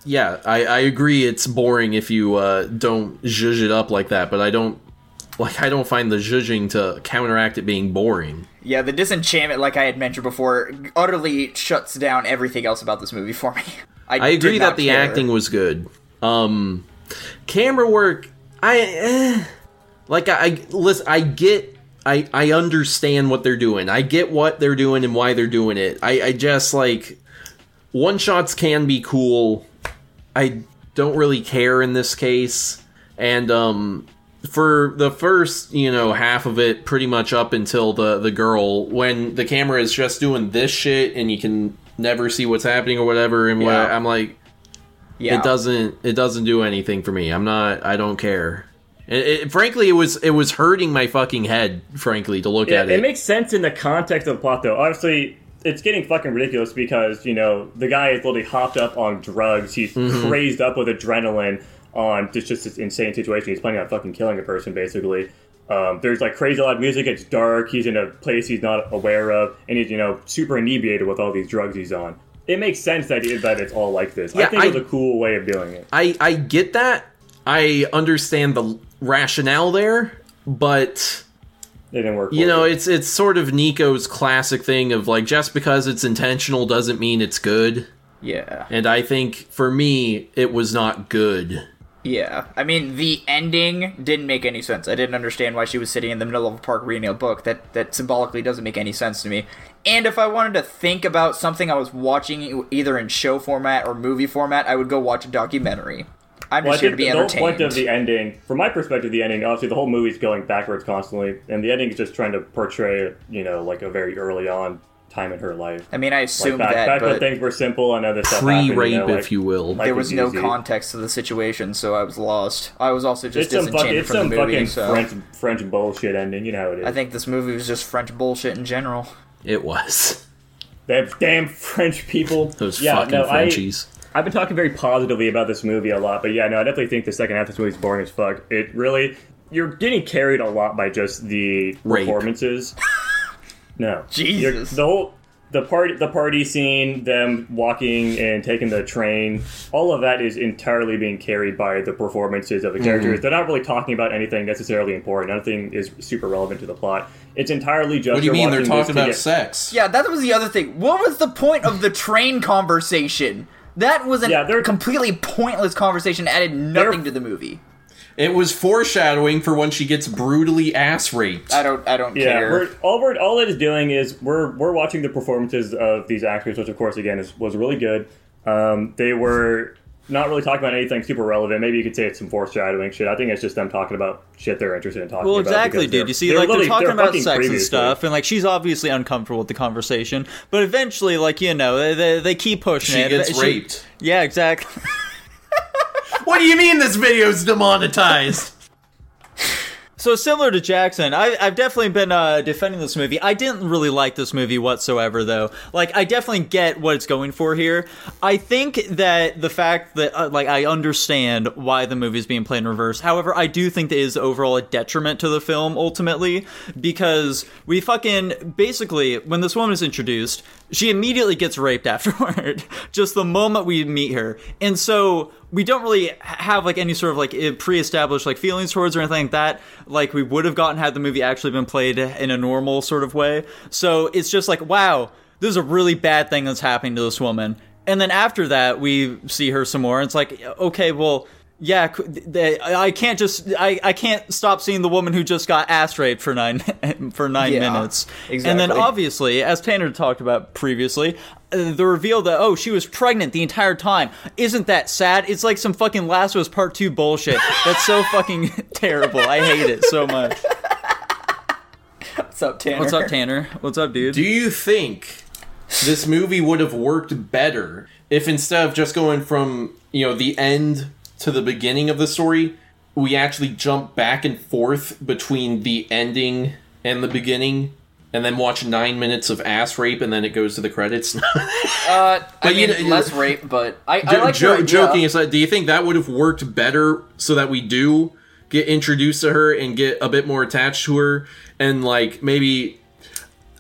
Yeah, I, I agree. It's boring if you uh, don't zhuzh it up like that, but I don't like. I don't find the zhuzhing to counteract it being boring. yeah, the disenchantment, like I had mentioned before, utterly shuts down everything else about this movie for me. I, I agree that the care. acting was good. Um, camera work, I eh, like. I, I listen. I get. I I understand what they're doing. I get what they're doing and why they're doing it. I I just like one shots can be cool. I don't really care in this case, and um. For the first, you know, half of it, pretty much up until the the girl, when the camera is just doing this shit and you can never see what's happening or whatever, and what I'm like, Yeah. it doesn't it doesn't do anything for me i'm not i don't care it, it- frankly it was it was hurting my fucking head frankly to look Yeah, at it it, makes sense in the context of the plot, though. Honestly, it's getting fucking ridiculous because you know the guy is literally hopped up on drugs. He's Mm-hmm. crazed up with adrenaline on just just this insane situation. He's planning on fucking killing a person, basically. Um, there's like crazy loud music. It's dark. He's in a place he's not aware of, and he's you know super inebriated with all these drugs he's on. It makes sense that that it's all like this. I Yeah, think it was a cool way of doing it. i i get that i understand the rationale there but It didn't work. you know me. it's it's sort of nico's classic thing of like just because it's intentional doesn't mean it's good Yeah. and i think for me it was not good Yeah. I mean, the ending didn't make any sense. I didn't understand why she was sitting in the middle of a park reading a book. That that symbolically doesn't make any sense to me. And if I wanted to think about something I was watching either in show format or movie format, I would go watch a documentary. I'm Well, I just here to be the whole entertained. point of the ending, from my perspective, the ending, obviously the whole movie's going backwards constantly, and the ending is just trying to portray, you know, like a very early on time in her life. I mean, I Like assumed back, that, back when but things were simple and other stuff happened, pre-rape you know, like- if you will there was no easy. context to the situation, so I was lost. I was also just It's some fucking, disenchanted it's from some the movie. fucking So French French bullshit ending. You know how it is. I think this movie was just French bullshit in general. it was Them damn French people. those yeah, fucking no, I, frenchies I've been talking very positively about this movie a lot, but yeah, no, I definitely think the second half of this movie is boring as fuck. It really, you're getting carried a lot by just the Rape. performances. No, Jesus. You're- the whole the party the party scene, them walking and taking the train, all of that is entirely being carried by the performances of the mm-hmm. characters. They're not really talking about anything necessarily important. Nothing is super relevant to the plot. It's entirely just. what do you mean they're talking about get- sex Yeah, that was the other thing. What was the point of the train conversation? That was a Yeah, they're- completely pointless conversation. Added nothing to the movie. It was foreshadowing for when she gets brutally ass raped. I don't. I don't Yeah, care. we're, all we're all it is doing is we're we're watching the performances of these actors, which of course again is was really good. Um, they were not really talking about anything super relevant. Maybe you could say it's some foreshadowing shit. I think it's just them talking about shit they're interested in talking Well, about. exactly, because dude. You see, they're like they're talking they're about fucking sex and stuff, and like she's obviously uncomfortable with the conversation. But eventually, like you know, they, they, they keep pushing she it. gets raped. Yeah, exactly. What do you mean this video's demonetized? So similar to Jackson, I, I've definitely been uh, defending this movie. I didn't really like this movie whatsoever, though. Like, I definitely get what it's going for here. I think that the fact that, uh, like, I understand why the movie is being played in reverse. However, I do think that is overall a detriment to the film ultimately because we fucking basically when this woman is introduced, she immediately gets raped afterward. Just the moment we meet her, and so we don't really have like any sort of like pre-established like feelings towards or anything like that. Like we would have gotten had the movie actually been played in a normal sort of way. So it's just like wow this is a really bad thing that's happening to this woman. And then after that we see her some more. And it's like okay well yeah they, i can't just I, I can't stop seeing the woman who just got ass raped for nine for nine Yeah, minutes. And then obviously as tanner talked about previously uh, the reveal that oh she was pregnant the entire time. Isn't that sad? It's like some fucking last of us part two bullshit. That's so fucking terrible. I hate it so much. What's up, Tanner? what's up tanner? What's up dude? Do you think this movie would have worked better if instead of just going from, you know, the end to the beginning of the story, we actually jump back and forth between the ending and the beginning and then watch 9 minutes of ass rape and then it goes to the credits? Uh, I But you mean, know- less rape, but I, I Jo- like jo- joking aside, do you think that would have worked better so that we do get introduced to her and get a bit more attached to her and like maybe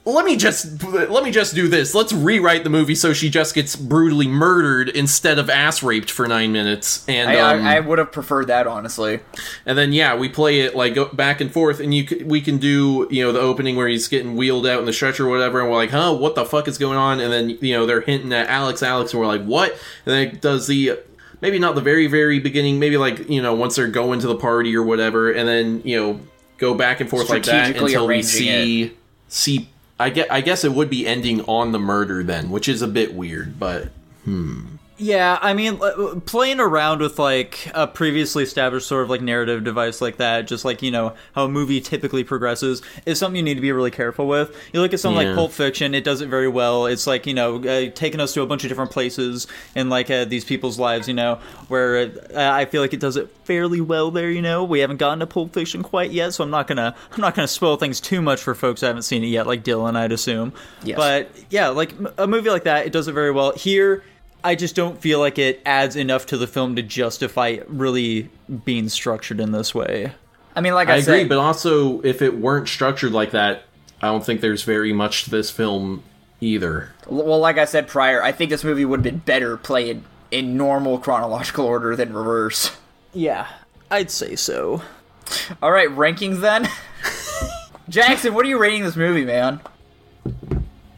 let me just let me just do this. Let's rewrite the movie so she just gets brutally murdered instead of ass raped for 9 minutes and I, um, I, I would have preferred that honestly. and then yeah, we play it like go back and forth, and you c- we can do you know the opening where he's getting wheeled out in the stretcher or whatever, and we're like, huh, what the fuck is going on? And then you know they're hinting at Alex, Alex, and we're like, what? And then it does the maybe not the very very beginning, maybe like you know once they're going to the party or whatever, and then you know go back and forth like that until we see see. I get. I guess it would be ending on the murder then, which is a bit weird, but hmm. Yeah, I mean, playing around with like a previously established sort of like narrative device like that, just like you know how a movie typically progresses, is something you need to be really careful with. You look at something Yeah. like Pulp Fiction; it does it very well. It's like you know uh, taking us to a bunch of different places in like uh, these people's lives, you know, where uh, I feel like it does it fairly well there. You know, we haven't gotten to Pulp Fiction quite yet, so I'm not gonna I'm not gonna spoil things too much for folks who haven't seen it yet, like Dylan, I'd assume. Yes. But yeah, like a movie like that, it does it very well. Here, I just don't feel like it adds enough to the film to justify really being structured in this way. I mean, like I I, agree. But also, if it weren't structured like that, I don't think there's very much to this film either. well, like I said prior, I think this movie would have been better played in normal chronological order than reverse. Yeah, I'd say so. All right, rankings then. Jackson, what are you rating this movie, man?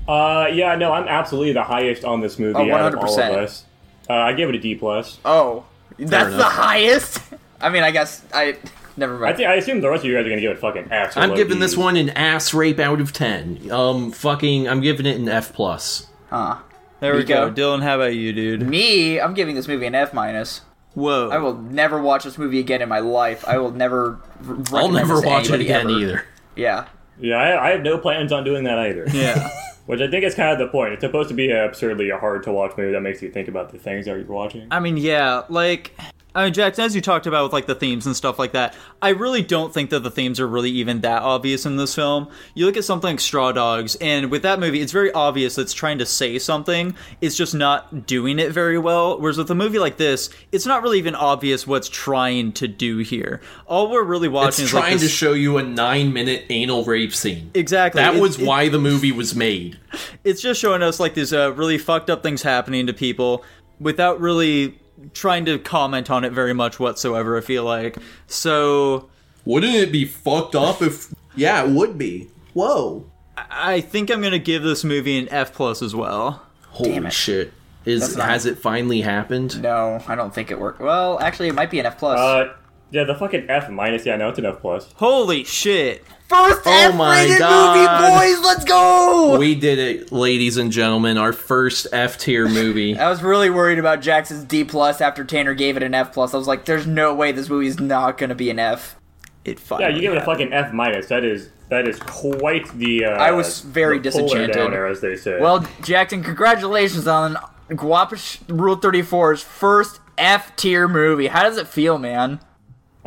Uh, yeah, no, I'm absolutely the highest on this movie Oh, out of all of 100%. us. Uh, I give it a D plus. Oh, that's the enough. highest. I mean, I guess I never I mind. think I assume the rest of you guys are gonna give it fucking F. or I'm low giving this Ds. one an ass rape out of ten. Um, fucking, I'm giving it an F plus. Huh. There we Nico? go. Dylan, how about you, dude? Me, I'm giving this movie an F minus. Whoa. I will never watch this movie again in my life. I will never. r- I'll recommend never this to watch it anybody again ever. either. Yeah. Yeah, I, I have no plans on doing that either. Yeah. Which I think is kind of the point. It's supposed to be absurdly hard to watch movie that makes you think about the things that you're watching. I mean, yeah, like I mean, Jackson, as you talked about with like the themes and stuff like that, I really don't think that the themes are really even that obvious in this film. You look at something like Straw Dogs, and with that movie, it's very obvious that it's trying to say something. It's just not doing it very well. Whereas with a movie like this, it's not really even obvious what's trying to do here. All we're really watching It's is trying like to show you a nine minute anal rape scene. exactly That It- was it- why the movie was made. it's just showing us like these uh, really fucked up things happening to people without really trying to comment on it very much whatsoever. I feel like so. Wouldn't it be fucked up if? Yeah, it would be. Whoa. I think I'm gonna give this movie an F plus as well. Holy Damn it. shit! Is not- has it finally happened? No, I don't think it worked. Well, actually, it might be an F plus. Uh, yeah, the fucking F minus. Yeah, no, it's an F plus. Holy shit! First Oh my F-rated God. movie, boys. Let's go. We did it, ladies and gentlemen. Our first F tier movie. I was really worried about Jackson's D plus after Tanner gave it an F plus. I was like, "There's no way this movie is not gonna be an F." It Yeah, finally. you give it a fucking F minus. That is that is quite the. Uh, I was very the disenchanted. Downer, as they say. Well, Jackson, congratulations on Guapish Rule 34's first F tier movie. How does it feel, man?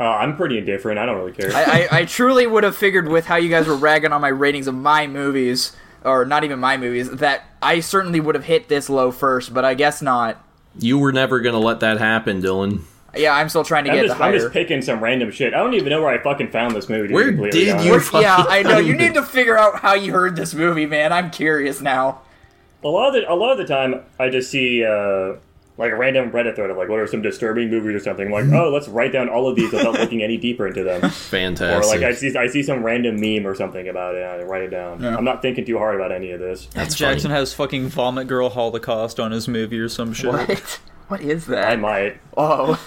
Uh, I'm pretty indifferent. I don't really care. I, I, I truly would have figured with how you guys were ragging on my ratings of my movies, or not even my movies, that I certainly would have hit this low first, but I guess not. You were never gonna let that happen, Dylan. Yeah, I'm still trying to I'm get just, the I'm just picking some random shit. I don't even know where I fucking found this movie. To Where be completely did honest. you- Which- yeah, I know. You need to figure out how you heard this movie, man. I'm curious now. A lot of the a lot of the time, I just see uh, like a random Reddit thread of like, what are some disturbing movies or something? Like, oh, let's write down all of these without looking any deeper into them. Fantastic. Or like I see I see some random meme or something about it, and I write it down. I'm not thinking too hard about any of this. That's Jackson funny. has fucking Vomit Girl Holocaust on his movie or some shit. What? What is that? I might. Oh,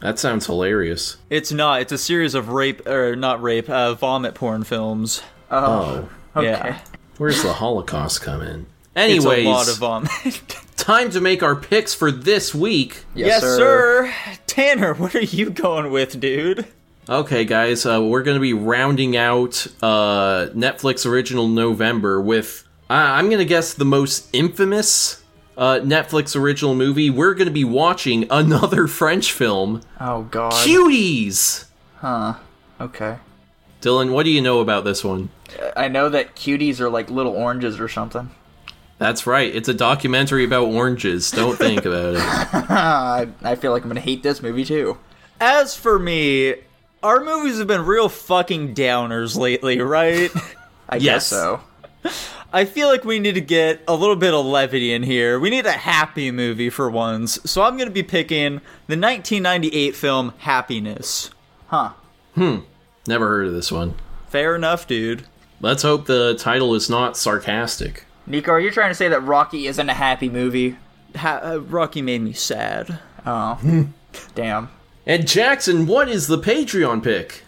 That sounds hilarious. It's not. It's a series of rape or not rape, uh, vomit porn films. Oh, okay. Yeah, where's the Holocaust come in? It's Anyways, a lot of vomit. time to make our picks for this week. yes, sir. Tanner, what are you going with, dude? Okay, guys, uh, we're going to be rounding out uh, Netflix original November with, uh, I'm going to guess, the most infamous uh, Netflix original movie. We're going to be watching another French film, Oh God. Cuties. Huh. Okay. Dylan, what do you know about this one? I know that cuties are like little oranges or something. That's right. It's a documentary about oranges. Don't think about it. I, I feel like I'm gonna hate this movie too. As for me, our movies have been real fucking downers lately, right? I Yes. guess so. I feel like we need to get a little bit of levity in here. We need a happy movie for once. So I'm going to be picking the 1998 film Happiness. Huh. Hmm. Never heard of this one. Fair enough, dude. Let's hope the title is not sarcastic. Nico, are you trying to say that Rocky isn't a happy movie? Ha- uh, Rocky made me sad. Oh. Damn. And Jackson, what is the Patreon pick?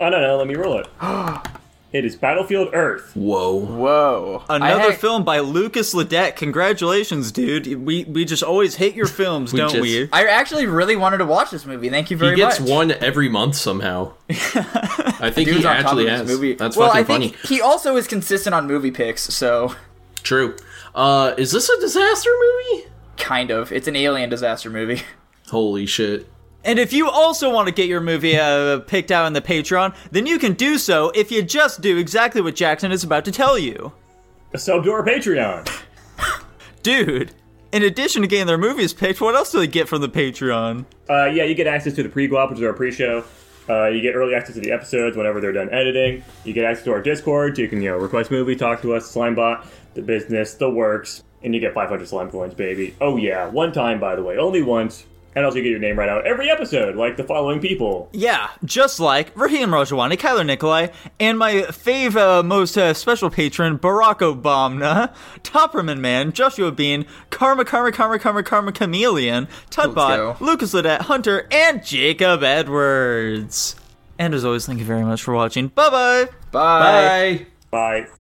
I don't know. let me roll it. it is Battlefield Earth. Whoa. Whoa. Another had- film by Lucas Ledet. Congratulations, dude. We we just always hate your films, We don't just- we? I actually really wanted to watch this movie. Thank you very much. He gets much. one every month somehow. I think he on actually has. movie. That's well, fucking I think funny. he also is consistent on movie picks, so True. Uh, is this a disaster movie? kind of. It's an alien disaster movie. Holy shit. And if you also want to get your movie uh, picked out in the Patreon, then you can do so if you just do exactly what Jackson is about to tell you. Sub to our Patreon. Dude, in addition to getting their movies picked, what else do they get from the Patreon? Uh, yeah, you get access to the pre-guap, which is our pre-show. Uh, you get early access to the episodes whenever they're done editing. You get access to our Discord. You can, you know, request movie, talk to us, Slimebot, the business, the works, and you get 500 slime coins, baby. Oh yeah, one time by the way, only once. And also you get your name right out every episode, like the following people. Yeah, just like Raheem Rajwani, Kyler Nikolai, and my fave uh, most uh, special patron, Barack Obama, Topperman Man, Joshua Bean, Karma Karma Karma Karma Karma Chameleon, Tudbot. Lucas Ledet, Hunter, and Jacob Edwards. And as always, thank you very much for watching. Bye-bye! Bye. Bye. Bye.